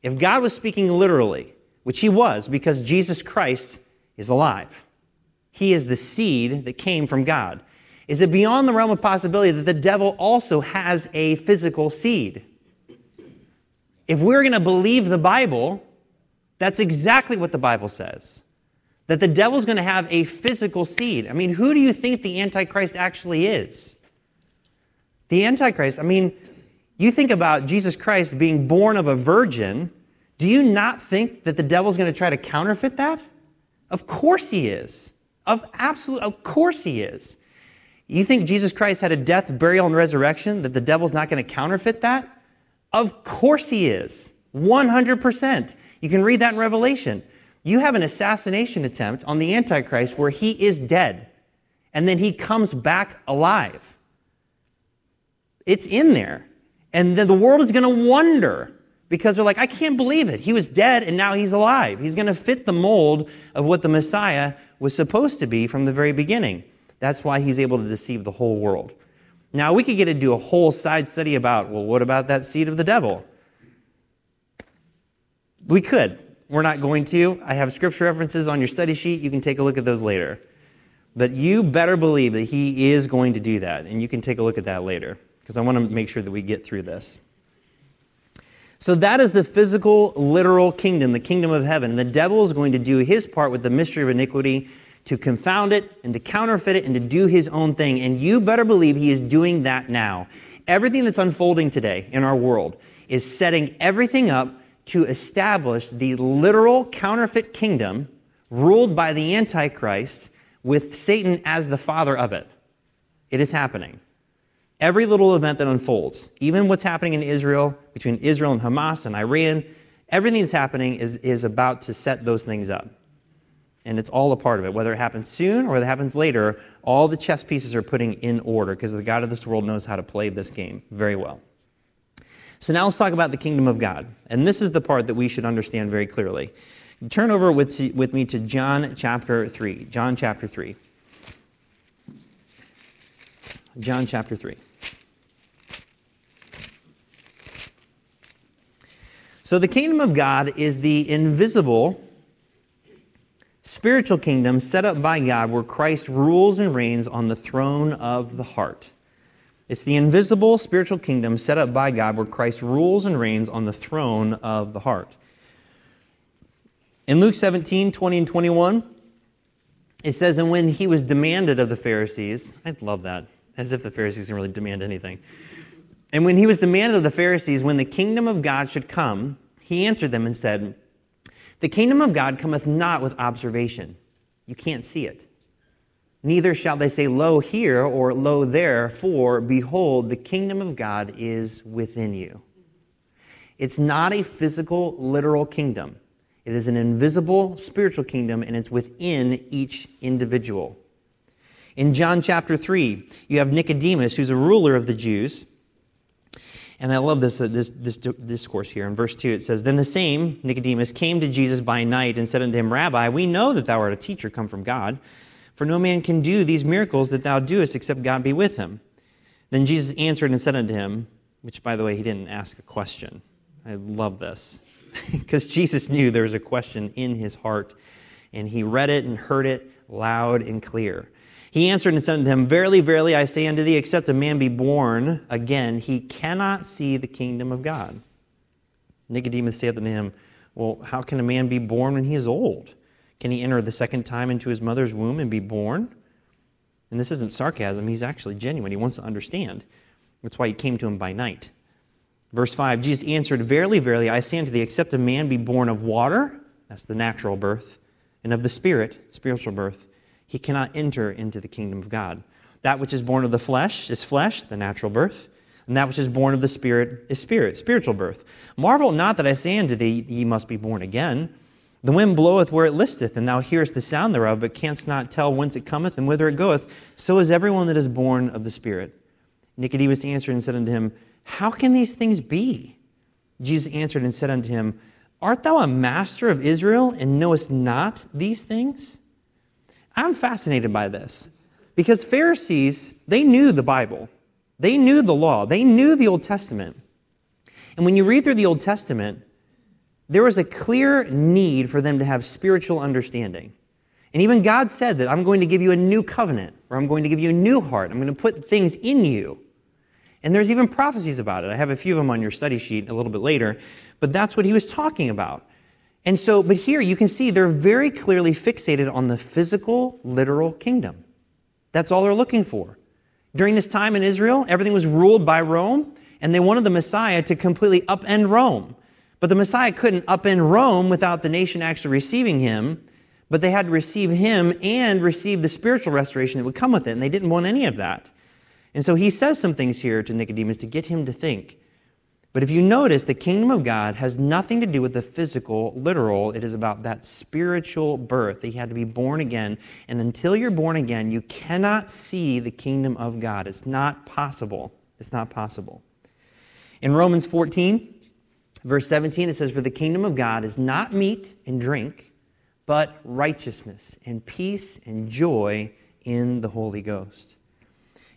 if God was speaking literally, which he was because Jesus Christ is alive? He is the seed that came from God. Is it beyond the realm of possibility that the devil also has a physical seed? If we're going to believe the Bible, that's exactly what the Bible says. That the devil's going to have a physical seed. I mean, who do you think the Antichrist actually is? The Antichrist, I mean, you think about Jesus Christ being born of a virgin. Do you not think that the devil's going to try to counterfeit that? Of course he is. Of absolute, of course he is. You think Jesus Christ had a death, burial, and resurrection, that the devil's not going to counterfeit that? Of course he is. 100%. You can read that in Revelation. You have an assassination attempt on the Antichrist where he is dead and then he comes back alive. It's in there. And then the world is going to wonder because they're like, I can't believe it. He was dead and now he's alive. He's going to fit the mold of what the Messiah was supposed to be from the very beginning. That's why he's able to deceive the whole world. Now, we could get into a whole side study about, well, what about that seed of the devil? We could. We're not going to. I have scripture references on your study sheet. You can take a look at those later. But you better believe that he is going to do that, and you can take a look at that later, because I want to make sure that we get through this. So, that is the physical, literal kingdom, the kingdom of heaven. And the devil is going to do his part with the mystery of iniquity to confound it and to counterfeit it and to do his own thing. And you better believe he is doing that now. Everything that's unfolding today in our world is setting everything up to establish the literal counterfeit kingdom ruled by the Antichrist with Satan as the father of it. It is happening. Every little event that unfolds, even what's happening in Israel, between Israel and Hamas and Iran, everything that's happening is, is about to set those things up. And it's all a part of it. Whether it happens soon or it happens later, all the chess pieces are putting in order because the God of this world knows how to play this game very well. So now let's talk about the kingdom of God. And this is the part that we should understand very clearly. Turn over with, with me to John chapter 3. John chapter 3. John chapter 3. So the kingdom of God is the invisible spiritual kingdom set up by God where Christ rules and reigns on the throne of the heart. It's the invisible spiritual kingdom set up by God where Christ rules and reigns on the throne of the heart. In Luke 17, 20 and 21, it says, And when he was demanded of the Pharisees, I love that, as if the Pharisees can really demand anything. And when he was demanded of the Pharisees when the kingdom of God should come, he answered them and said, the kingdom of God cometh not with observation. You can't see it. Neither shall they say, Lo here or Lo there, for behold, the kingdom of God is within you. It's not a physical, literal kingdom. It is an invisible spiritual kingdom, and it's within each individual. In John chapter 3, you have Nicodemus, who's a ruler of the Jews. And I love this, uh, this, this discourse here. In verse 2, it says, Then the same, Nicodemus, came to Jesus by night and said unto him, Rabbi, we know that thou art a teacher come from God, for no man can do these miracles that thou doest except God be with him. Then Jesus answered and said unto him, which, by the way, he didn't ask a question. I love this. Because Jesus knew there was a question in his heart, and he read it and heard it loud and clear. He answered and said unto him, Verily, verily, I say unto thee, except a man be born again, he cannot see the kingdom of God. Nicodemus saith unto him, Well, how can a man be born when he is old? Can he enter the second time into his mother's womb and be born? And this isn't sarcasm, he's actually genuine. He wants to understand. That's why he came to him by night. Verse 5 Jesus answered, Verily, verily, I say unto thee, except a man be born of water, that's the natural birth, and of the Spirit, spiritual birth, he cannot enter into the kingdom of God. That which is born of the flesh is flesh, the natural birth, and that which is born of the Spirit is spirit, spiritual birth. Marvel not that I say unto thee, ye must be born again. The wind bloweth where it listeth, and thou hearest the sound thereof, but canst not tell whence it cometh and whither it goeth. So is everyone that is born of the Spirit. Nicodemus answered and said unto him, How can these things be? Jesus answered and said unto him, Art thou a master of Israel, and knowest not these things? I'm fascinated by this because Pharisees, they knew the Bible, they knew the law, they knew the Old Testament. And when you read through the Old Testament, there was a clear need for them to have spiritual understanding. And even God said that I'm going to give you a new covenant, or I'm going to give you a new heart. I'm going to put things in you. And there's even prophecies about it. I have a few of them on your study sheet a little bit later, but that's what he was talking about. And so, but here you can see they're very clearly fixated on the physical, literal kingdom. That's all they're looking for. During this time in Israel, everything was ruled by Rome, and they wanted the Messiah to completely upend Rome. But the Messiah couldn't upend Rome without the nation actually receiving him, but they had to receive him and receive the spiritual restoration that would come with it, and they didn't want any of that. And so he says some things here to Nicodemus to get him to think. But if you notice, the kingdom of God has nothing to do with the physical, literal. It is about that spiritual birth. He had to be born again. And until you're born again, you cannot see the kingdom of God. It's not possible. It's not possible. In Romans 14, verse 17, it says, For the kingdom of God is not meat and drink, but righteousness and peace and joy in the Holy Ghost.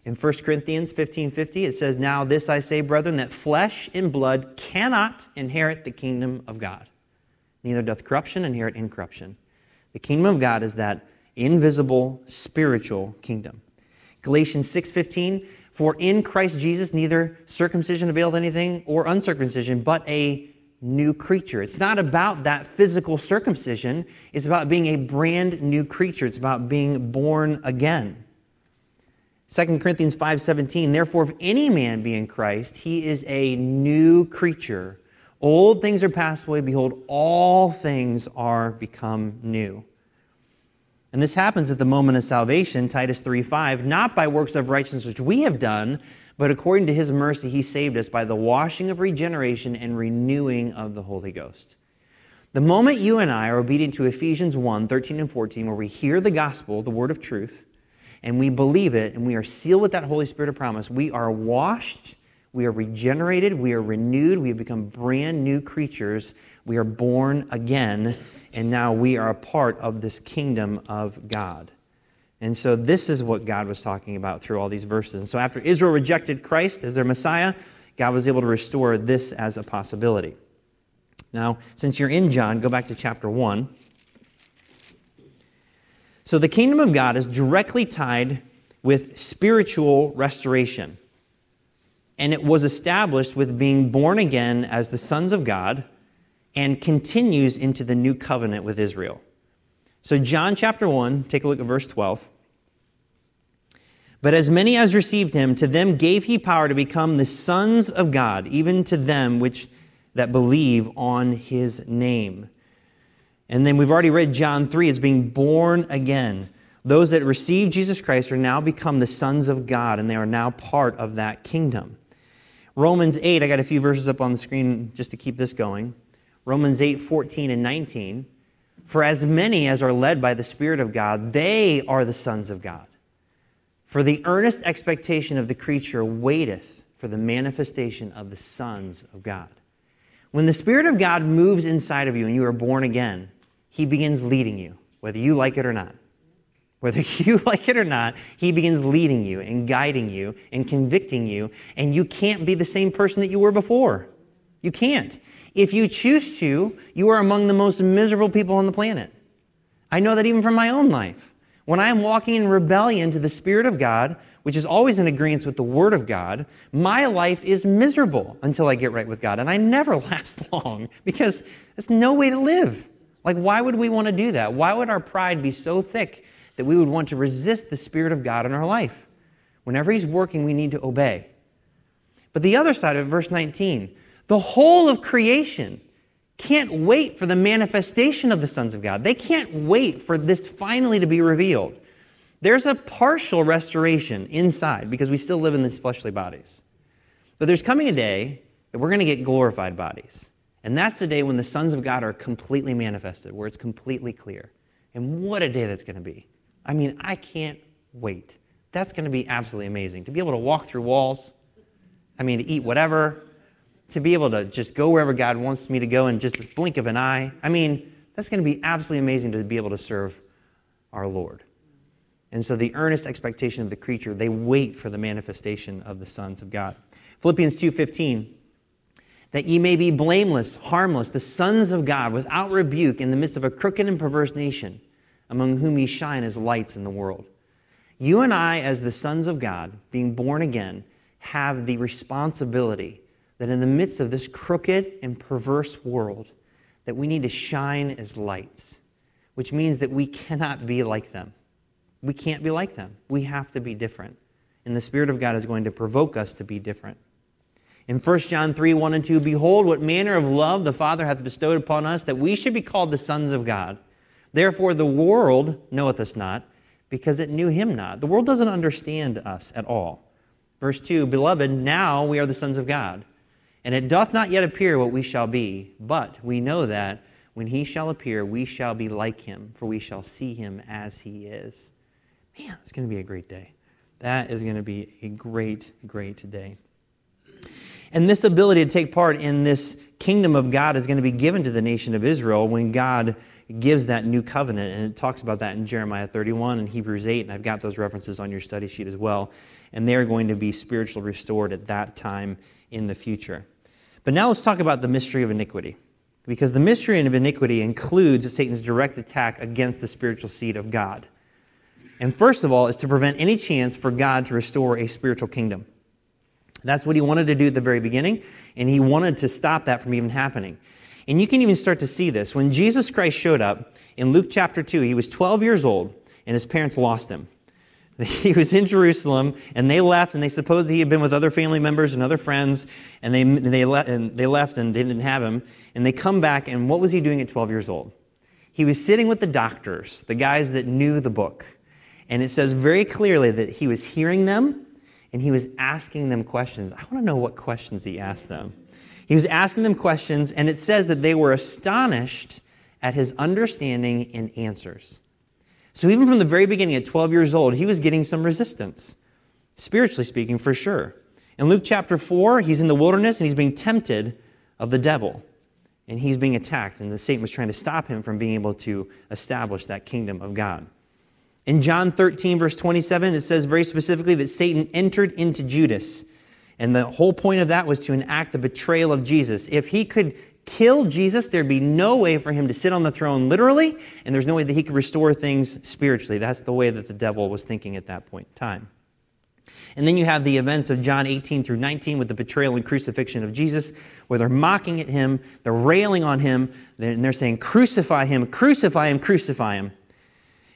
In 1 Corinthians 15:50 it says, "Now this I say, brethren, that flesh and blood cannot inherit the kingdom of God. Neither doth corruption inherit incorruption." The kingdom of God is that invisible spiritual kingdom. Galatians 6:15, "For in Christ Jesus neither circumcision availeth anything or uncircumcision, but a new creature." It's not about that physical circumcision, it's about being a brand new creature. It's about being born again. 2 Corinthians 5:17 Therefore if any man be in Christ he is a new creature old things are passed away behold all things are become new and this happens at the moment of salvation Titus 3:5 not by works of righteousness which we have done but according to his mercy he saved us by the washing of regeneration and renewing of the Holy Ghost. The moment you and I are obedient to Ephesians 1 13 and 14 where we hear the gospel the word of truth and we believe it and we are sealed with that Holy Spirit of promise, we are washed, we are regenerated, we are renewed, we have become brand new creatures, we are born again, and now we are a part of this kingdom of God. And so this is what God was talking about through all these verses. And so after Israel rejected Christ as their Messiah, God was able to restore this as a possibility. Now, since you're in John, go back to chapter 1. So the kingdom of God is directly tied with spiritual restoration. And it was established with being born again as the sons of God and continues into the new covenant with Israel. So, John chapter 1, take a look at verse 12. But as many as received him, to them gave he power to become the sons of God, even to them which that believe on his name and then we've already read John 3 as being born again. Those that receive Jesus Christ are now become the sons of God, and they are now part of that kingdom. Romans 8, I got a few verses up on the screen just to keep this going. Romans 8, 14 and 19. For as many as are led by the Spirit of God, they are the sons of God. For the earnest expectation of the creature waiteth for the manifestation of the sons of God. When the Spirit of God moves inside of you and you are born again, He begins leading you, whether you like it or not. Whether you like it or not, He begins leading you and guiding you and convicting you, and you can't be the same person that you were before. You can't. If you choose to, you are among the most miserable people on the planet. I know that even from my own life. When I am walking in rebellion to the Spirit of God, which is always in agreement with the Word of God, my life is miserable until I get right with God. And I never last long because there's no way to live. Like, why would we want to do that? Why would our pride be so thick that we would want to resist the Spirit of God in our life? Whenever He's working, we need to obey. But the other side of verse 19, the whole of creation can't wait for the manifestation of the sons of God. They can't wait for this finally to be revealed. There's a partial restoration inside because we still live in these fleshly bodies. But there's coming a day that we're going to get glorified bodies. And that's the day when the sons of God are completely manifested, where it's completely clear. And what a day that's going to be. I mean, I can't wait. That's going to be absolutely amazing. To be able to walk through walls, I mean, to eat whatever, to be able to just go wherever God wants me to go in just a blink of an eye. I mean, that's going to be absolutely amazing to be able to serve our Lord. And so the earnest expectation of the creature, they wait for the manifestation of the sons of God. Philippians 2:15 that ye may be blameless, harmless, the sons of God, without rebuke in the midst of a crooked and perverse nation, among whom ye shine as lights in the world. You and I, as the sons of God, being born again, have the responsibility that in the midst of this crooked and perverse world, that we need to shine as lights, which means that we cannot be like them. We can't be like them. We have to be different. And the Spirit of God is going to provoke us to be different. In 1 John 3 1 and 2, behold, what manner of love the Father hath bestowed upon us, that we should be called the sons of God. Therefore, the world knoweth us not, because it knew him not. The world doesn't understand us at all. Verse 2 Beloved, now we are the sons of God and it doth not yet appear what we shall be, but we know that when he shall appear, we shall be like him, for we shall see him as he is. Man, it's going to be a great day. That is going to be a great, great day. And this ability to take part in this kingdom of God is going to be given to the nation of Israel when God gives that new covenant. And it talks about that in Jeremiah 31 and Hebrews 8. And I've got those references on your study sheet as well. And they're going to be spiritually restored at that time in the future. But now let's talk about the mystery of iniquity. Because the mystery of iniquity includes Satan's direct attack against the spiritual seed of God. And first of all, is to prevent any chance for God to restore a spiritual kingdom. That's what he wanted to do at the very beginning, and he wanted to stop that from even happening. And you can even start to see this. When Jesus Christ showed up in Luke chapter 2, he was 12 years old, and his parents lost him. He was in Jerusalem, and they left, and they supposed he had been with other family members and other friends, and they, they, le- and they left and they didn't have him. And they come back, and what was he doing at 12 years old? He was sitting with the doctors, the guys that knew the book. And it says very clearly that he was hearing them, and he was asking them questions. I want to know what questions he asked them. He was asking them questions, and it says that they were astonished at his understanding and answers. So even from the very beginning, at 12 years old, he was getting some resistance, spiritually speaking, for sure. In Luke chapter 4, he's in the wilderness and he's being tempted of the devil. And he's being attacked, and the Satan was trying to stop him from being able to establish that kingdom of God. In John 13, verse 27, it says very specifically that Satan entered into Judas. And the whole point of that was to enact the betrayal of Jesus. If he could kill Jesus, there'd be no way for him to sit on the throne literally, and there's no way that he could restore things spiritually. That's the way that the devil was thinking at that point in time. And then you have the events of John 18 through 19 with the betrayal and crucifixion of Jesus, where they're mocking at him, they're railing on him, and they're saying, Crucify him, crucify him, crucify him.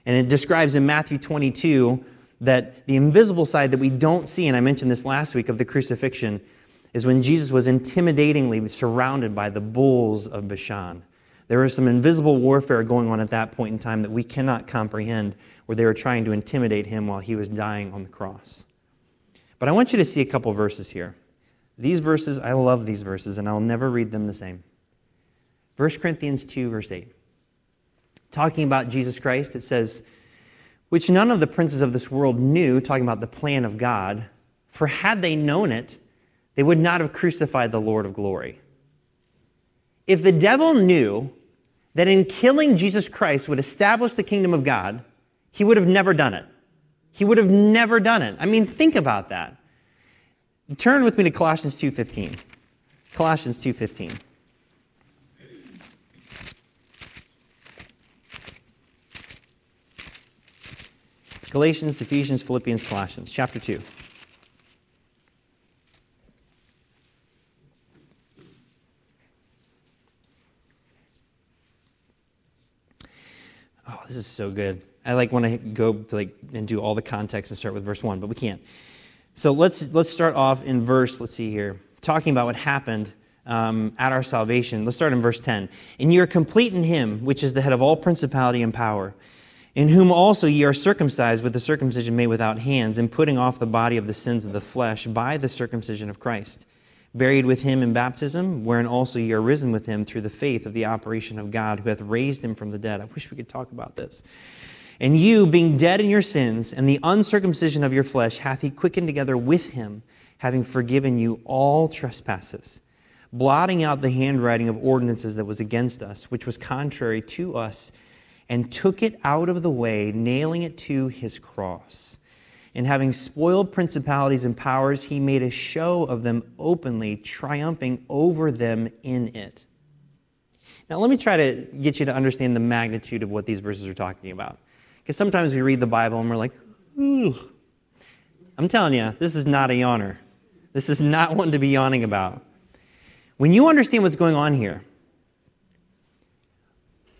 And it describes in Matthew 22 that the invisible side that we don't see, and I mentioned this last week of the crucifixion, is when Jesus was intimidatingly surrounded by the bulls of Bashan. There was some invisible warfare going on at that point in time that we cannot comprehend, where they were trying to intimidate him while he was dying on the cross. But I want you to see a couple verses here. These verses, I love these verses, and I'll never read them the same. 1 Corinthians 2, verse 8. Talking about Jesus Christ, it says, which none of the princes of this world knew, talking about the plan of God, for had they known it, they would not have crucified the Lord of glory. If the devil knew that in killing Jesus Christ would establish the kingdom of God, he would have never done it. He would have never done it. I mean, think about that. Turn with me to Colossians 2:15. Colossians 2:15. Galatians, Ephesians, Philippians, Colossians, chapter 2. Is so good. I like want to go like and do all the context and start with verse 1, but we can't. So let's let's start off in verse, let's see here, talking about what happened um, at our salvation. Let's start in verse 10. And you are complete in him, which is the head of all principality and power in whom also ye are circumcised with the circumcision made without hands, in putting off the body of the sins of the flesh by the circumcision of Christ, buried with him in baptism, wherein also ye are risen with him through the faith of the operation of God, who hath raised him from the dead. I wish we could talk about this. And you, being dead in your sins, and the uncircumcision of your flesh, hath he quickened together with him, having forgiven you all trespasses, blotting out the handwriting of ordinances that was against us, which was contrary to us and took it out of the way, nailing it to his cross. And having spoiled principalities and powers, he made a show of them openly, triumphing over them in it. Now, let me try to get you to understand the magnitude of what these verses are talking about. Because sometimes we read the Bible and we're like, ooh. I'm telling you, this is not a yawner. This is not one to be yawning about. When you understand what's going on here,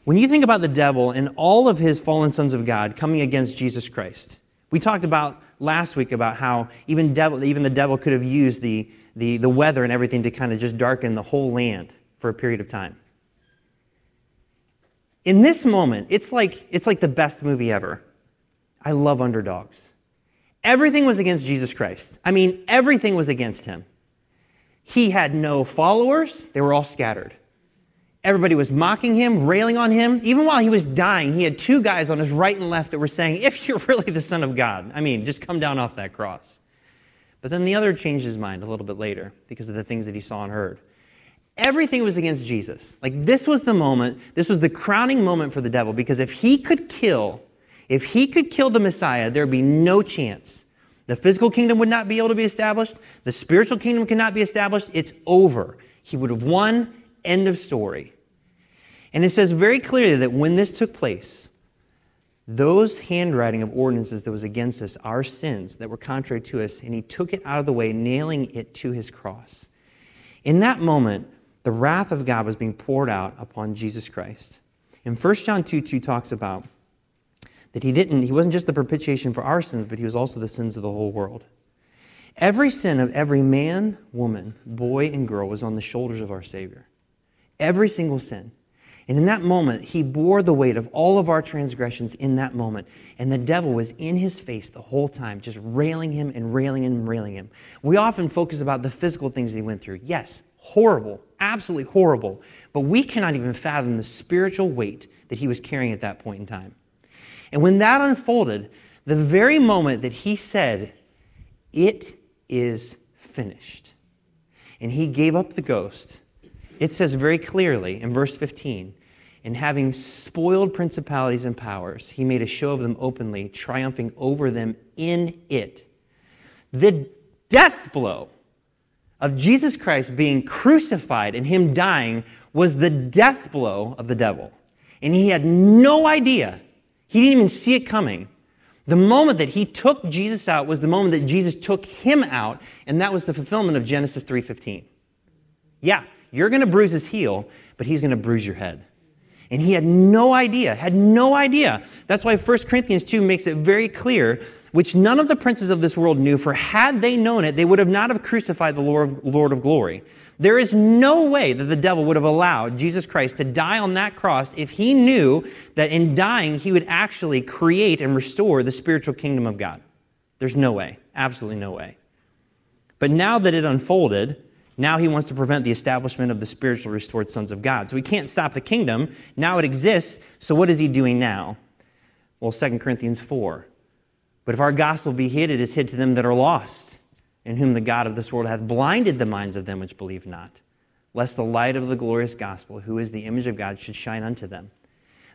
when you think about the devil and all of his fallen sons of God coming against Jesus Christ, we talked about last week about how even, devil, even the devil could have used the, the, the weather and everything to kind of just darken the whole land for a period of time. In this moment, it's like, it's like the best movie ever. I love underdogs. Everything was against Jesus Christ. I mean, everything was against him. He had no followers, they were all scattered. Everybody was mocking him, railing on him. Even while he was dying, he had two guys on his right and left that were saying, If you're really the Son of God, I mean, just come down off that cross. But then the other changed his mind a little bit later because of the things that he saw and heard. Everything was against Jesus. Like, this was the moment, this was the crowning moment for the devil because if he could kill, if he could kill the Messiah, there would be no chance. The physical kingdom would not be able to be established, the spiritual kingdom cannot be established. It's over. He would have won End of story. And it says very clearly that when this took place, those handwriting of ordinances that was against us, our sins that were contrary to us, and he took it out of the way, nailing it to his cross. In that moment, the wrath of God was being poured out upon Jesus Christ. And 1 John 2 2 talks about that he didn't, he wasn't just the propitiation for our sins, but he was also the sins of the whole world. Every sin of every man, woman, boy, and girl was on the shoulders of our Savior every single sin. And in that moment, he bore the weight of all of our transgressions in that moment. And the devil was in his face the whole time, just railing him and railing him and railing him. We often focus about the physical things he went through. Yes, horrible, absolutely horrible. But we cannot even fathom the spiritual weight that he was carrying at that point in time. And when that unfolded, the very moment that he said, It is finished, and he gave up the ghost it says very clearly in verse 15, and having spoiled principalities and powers, he made a show of them openly, triumphing over them in it. The death blow of Jesus Christ being crucified and him dying was the death blow of the devil. And he had no idea. He didn't even see it coming. The moment that he took Jesus out was the moment that Jesus took him out, and that was the fulfillment of Genesis 3:15. Yeah, you're going to bruise his heel, but he's going to bruise your head. And he had no idea, had no idea. That's why 1 Corinthians 2 makes it very clear, which none of the princes of this world knew, for had they known it, they would have not have crucified the Lord of, Lord of glory. There is no way that the devil would have allowed Jesus Christ to die on that cross if he knew that in dying he would actually create and restore the spiritual kingdom of God. There's no way, absolutely no way. But now that it unfolded, Now he wants to prevent the establishment of the spiritual restored sons of God. So he can't stop the kingdom. Now it exists. So what is he doing now? Well, 2 Corinthians 4. But if our gospel be hid, it is hid to them that are lost, in whom the God of this world hath blinded the minds of them which believe not, lest the light of the glorious gospel, who is the image of God, should shine unto them.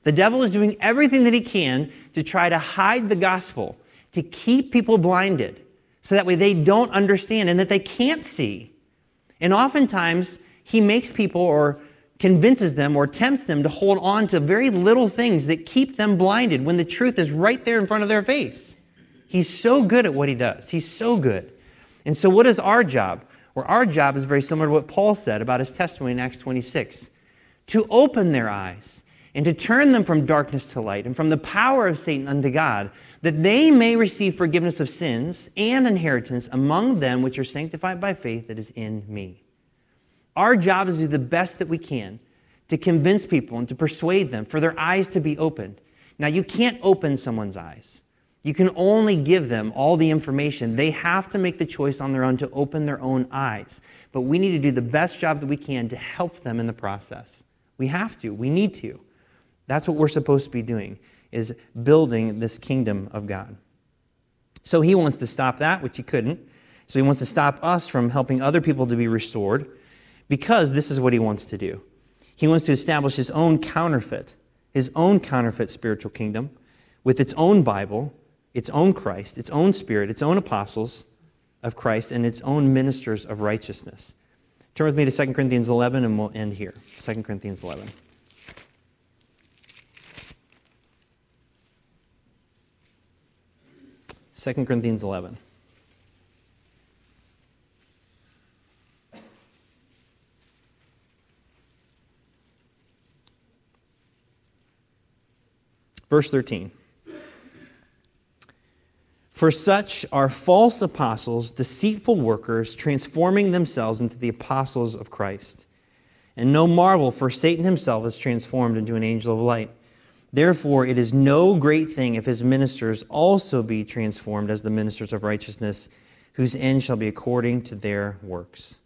The devil is doing everything that he can to try to hide the gospel, to keep people blinded, so that way they don't understand and that they can't see and oftentimes, he makes people or convinces them or tempts them to hold on to very little things that keep them blinded when the truth is right there in front of their face. He's so good at what he does. He's so good. And so, what is our job? Well, our job is very similar to what Paul said about his testimony in Acts 26 to open their eyes and to turn them from darkness to light and from the power of Satan unto God, that they may receive forgiveness of sins and inheritance among them which are sanctified by faith that is in me. Our job is to do the best that we can to convince people and to persuade them for their eyes to be opened. Now, you can't open someone's eyes. You can only give them all the information. They have to make the choice on their own to open their own eyes. But we need to do the best job that we can to help them in the process. We have to. We need to. That's what we're supposed to be doing is building this kingdom of God. So he wants to stop that, which he couldn't. So he wants to stop us from helping other people to be restored because this is what he wants to do. He wants to establish his own counterfeit, his own counterfeit spiritual kingdom with its own Bible, its own Christ, its own Spirit, its own apostles of Christ, and its own ministers of righteousness. Turn with me to 2 Corinthians 11 and we'll end here. 2 Corinthians 11. 2 Corinthians 11. Verse 13. For such are false apostles, deceitful workers, transforming themselves into the apostles of Christ. And no marvel, for Satan himself is transformed into an angel of light. Therefore, it is no great thing if his ministers also be transformed as the ministers of righteousness, whose end shall be according to their works.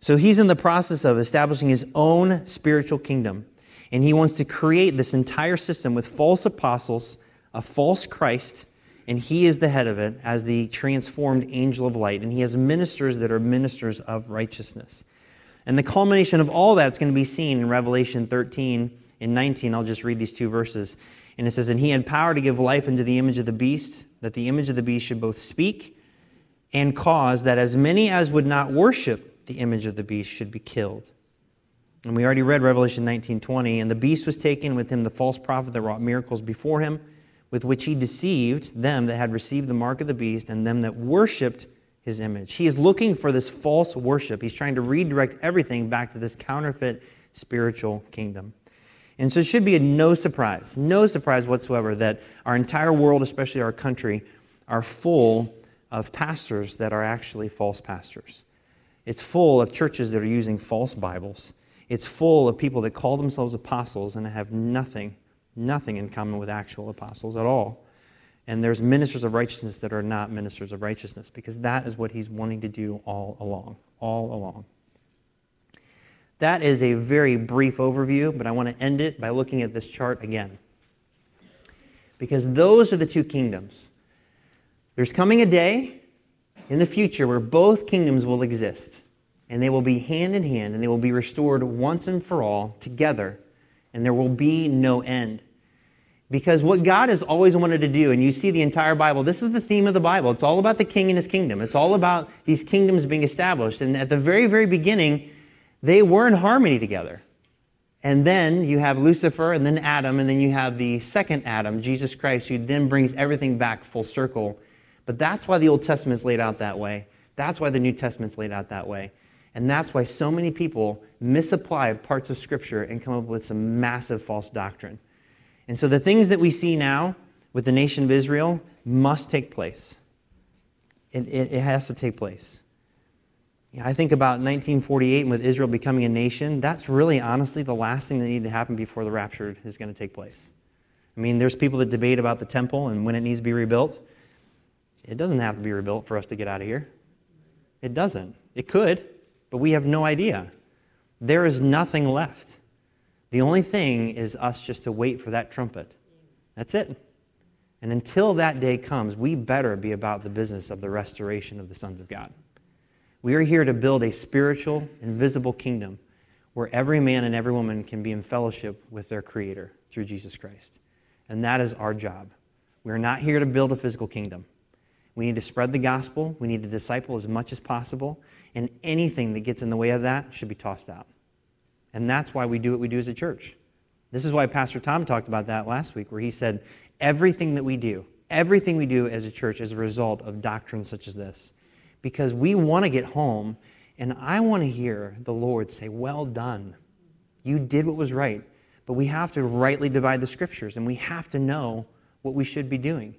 So he's in the process of establishing his own spiritual kingdom. And he wants to create this entire system with false apostles, a false Christ, and he is the head of it as the transformed angel of light. And he has ministers that are ministers of righteousness. And the culmination of all that's going to be seen in Revelation 13 and 19. I'll just read these two verses. And it says, And he had power to give life unto the image of the beast, that the image of the beast should both speak and cause that as many as would not worship the image of the beast should be killed. And we already read Revelation 19:20, and the beast was taken with him the false prophet that wrought miracles before him, with which he deceived them that had received the mark of the beast and them that worshiped his image. He is looking for this false worship. He's trying to redirect everything back to this counterfeit spiritual kingdom. And so it should be a no surprise, no surprise whatsoever that our entire world, especially our country, are full of pastors that are actually false pastors. It's full of churches that are using false Bibles it's full of people that call themselves apostles and have nothing, nothing in common with actual apostles at all. And there's ministers of righteousness that are not ministers of righteousness because that is what he's wanting to do all along, all along. That is a very brief overview, but I want to end it by looking at this chart again. Because those are the two kingdoms. There's coming a day in the future where both kingdoms will exist and they will be hand in hand, and they will be restored once and for all together, and there will be no end. Because what God has always wanted to do, and you see the entire Bible, this is the theme of the Bible. It's all about the king and his kingdom. It's all about these kingdoms being established. And at the very, very beginning, they were in harmony together. And then you have Lucifer, and then Adam, and then you have the second Adam, Jesus Christ, who then brings everything back full circle. But that's why the Old Testament is laid out that way. That's why the New Testament's laid out that way. And that's why so many people misapply parts of Scripture and come up with some massive false doctrine. And so the things that we see now with the nation of Israel must take place. It, it, it has to take place. I think about 1948 and with Israel becoming a nation, that's really honestly the last thing that needed to happen before the rapture is going to take place. I mean, there's people that debate about the temple and when it needs to be rebuilt. It doesn't have to be rebuilt for us to get out of here. It doesn't. It could, but we have no idea. There is nothing left. The only thing is us just to wait for that trumpet. That's it. And until that day comes, we better be about the business of the restoration of the sons of God. We are here to build a spiritual, invisible kingdom where every man and every woman can be in fellowship with their Creator through Jesus Christ. And that is our job. We are not here to build a physical kingdom. We need to spread the gospel, we need to disciple as much as possible, and anything that gets in the way of that should be tossed out. And that's why we do what we do as a church. This is why Pastor Tom talked about that last week, where he said, everything that we do, everything we do as a church is a result of doctrine such as this because we want to get home and I want to hear the Lord say, Well done. You did what was right. But we have to rightly divide the scriptures and we have to know what we should be doing.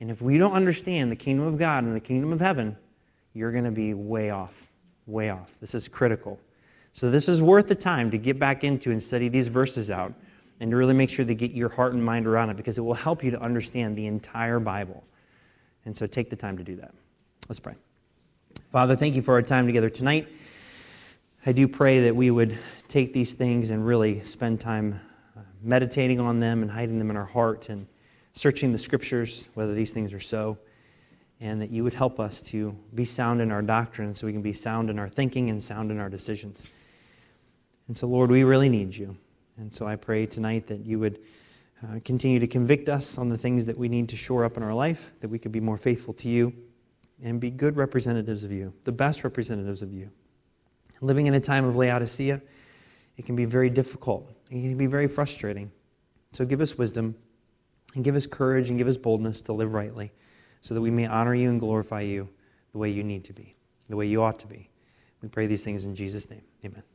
And if we don't understand the kingdom of God and the kingdom of heaven, you're going to be way off, way off. This is critical. So, this is worth the time to get back into and study these verses out and to really make sure to get your heart and mind around it because it will help you to understand the entire Bible. And so, take the time to do that. Let's pray. Father, thank you for our time together tonight. I do pray that we would take these things and really spend time uh, meditating on them and hiding them in our heart and searching the scriptures, whether these things are so, and that you would help us to be sound in our doctrine so we can be sound in our thinking and sound in our decisions. And so, Lord, we really need you. And so I pray tonight that you would uh, continue to convict us on the things that we need to shore up in our life, that we could be more faithful to you and be good representatives of you, the best representatives of you. Living in a time of Laodicea, it can be very difficult. It can be very frustrating. So give us wisdom and give us courage and give us boldness to live rightly so that we may honor you and glorify you the way you need to be, the way you ought to be. We pray these things in Jesus' name. Amen.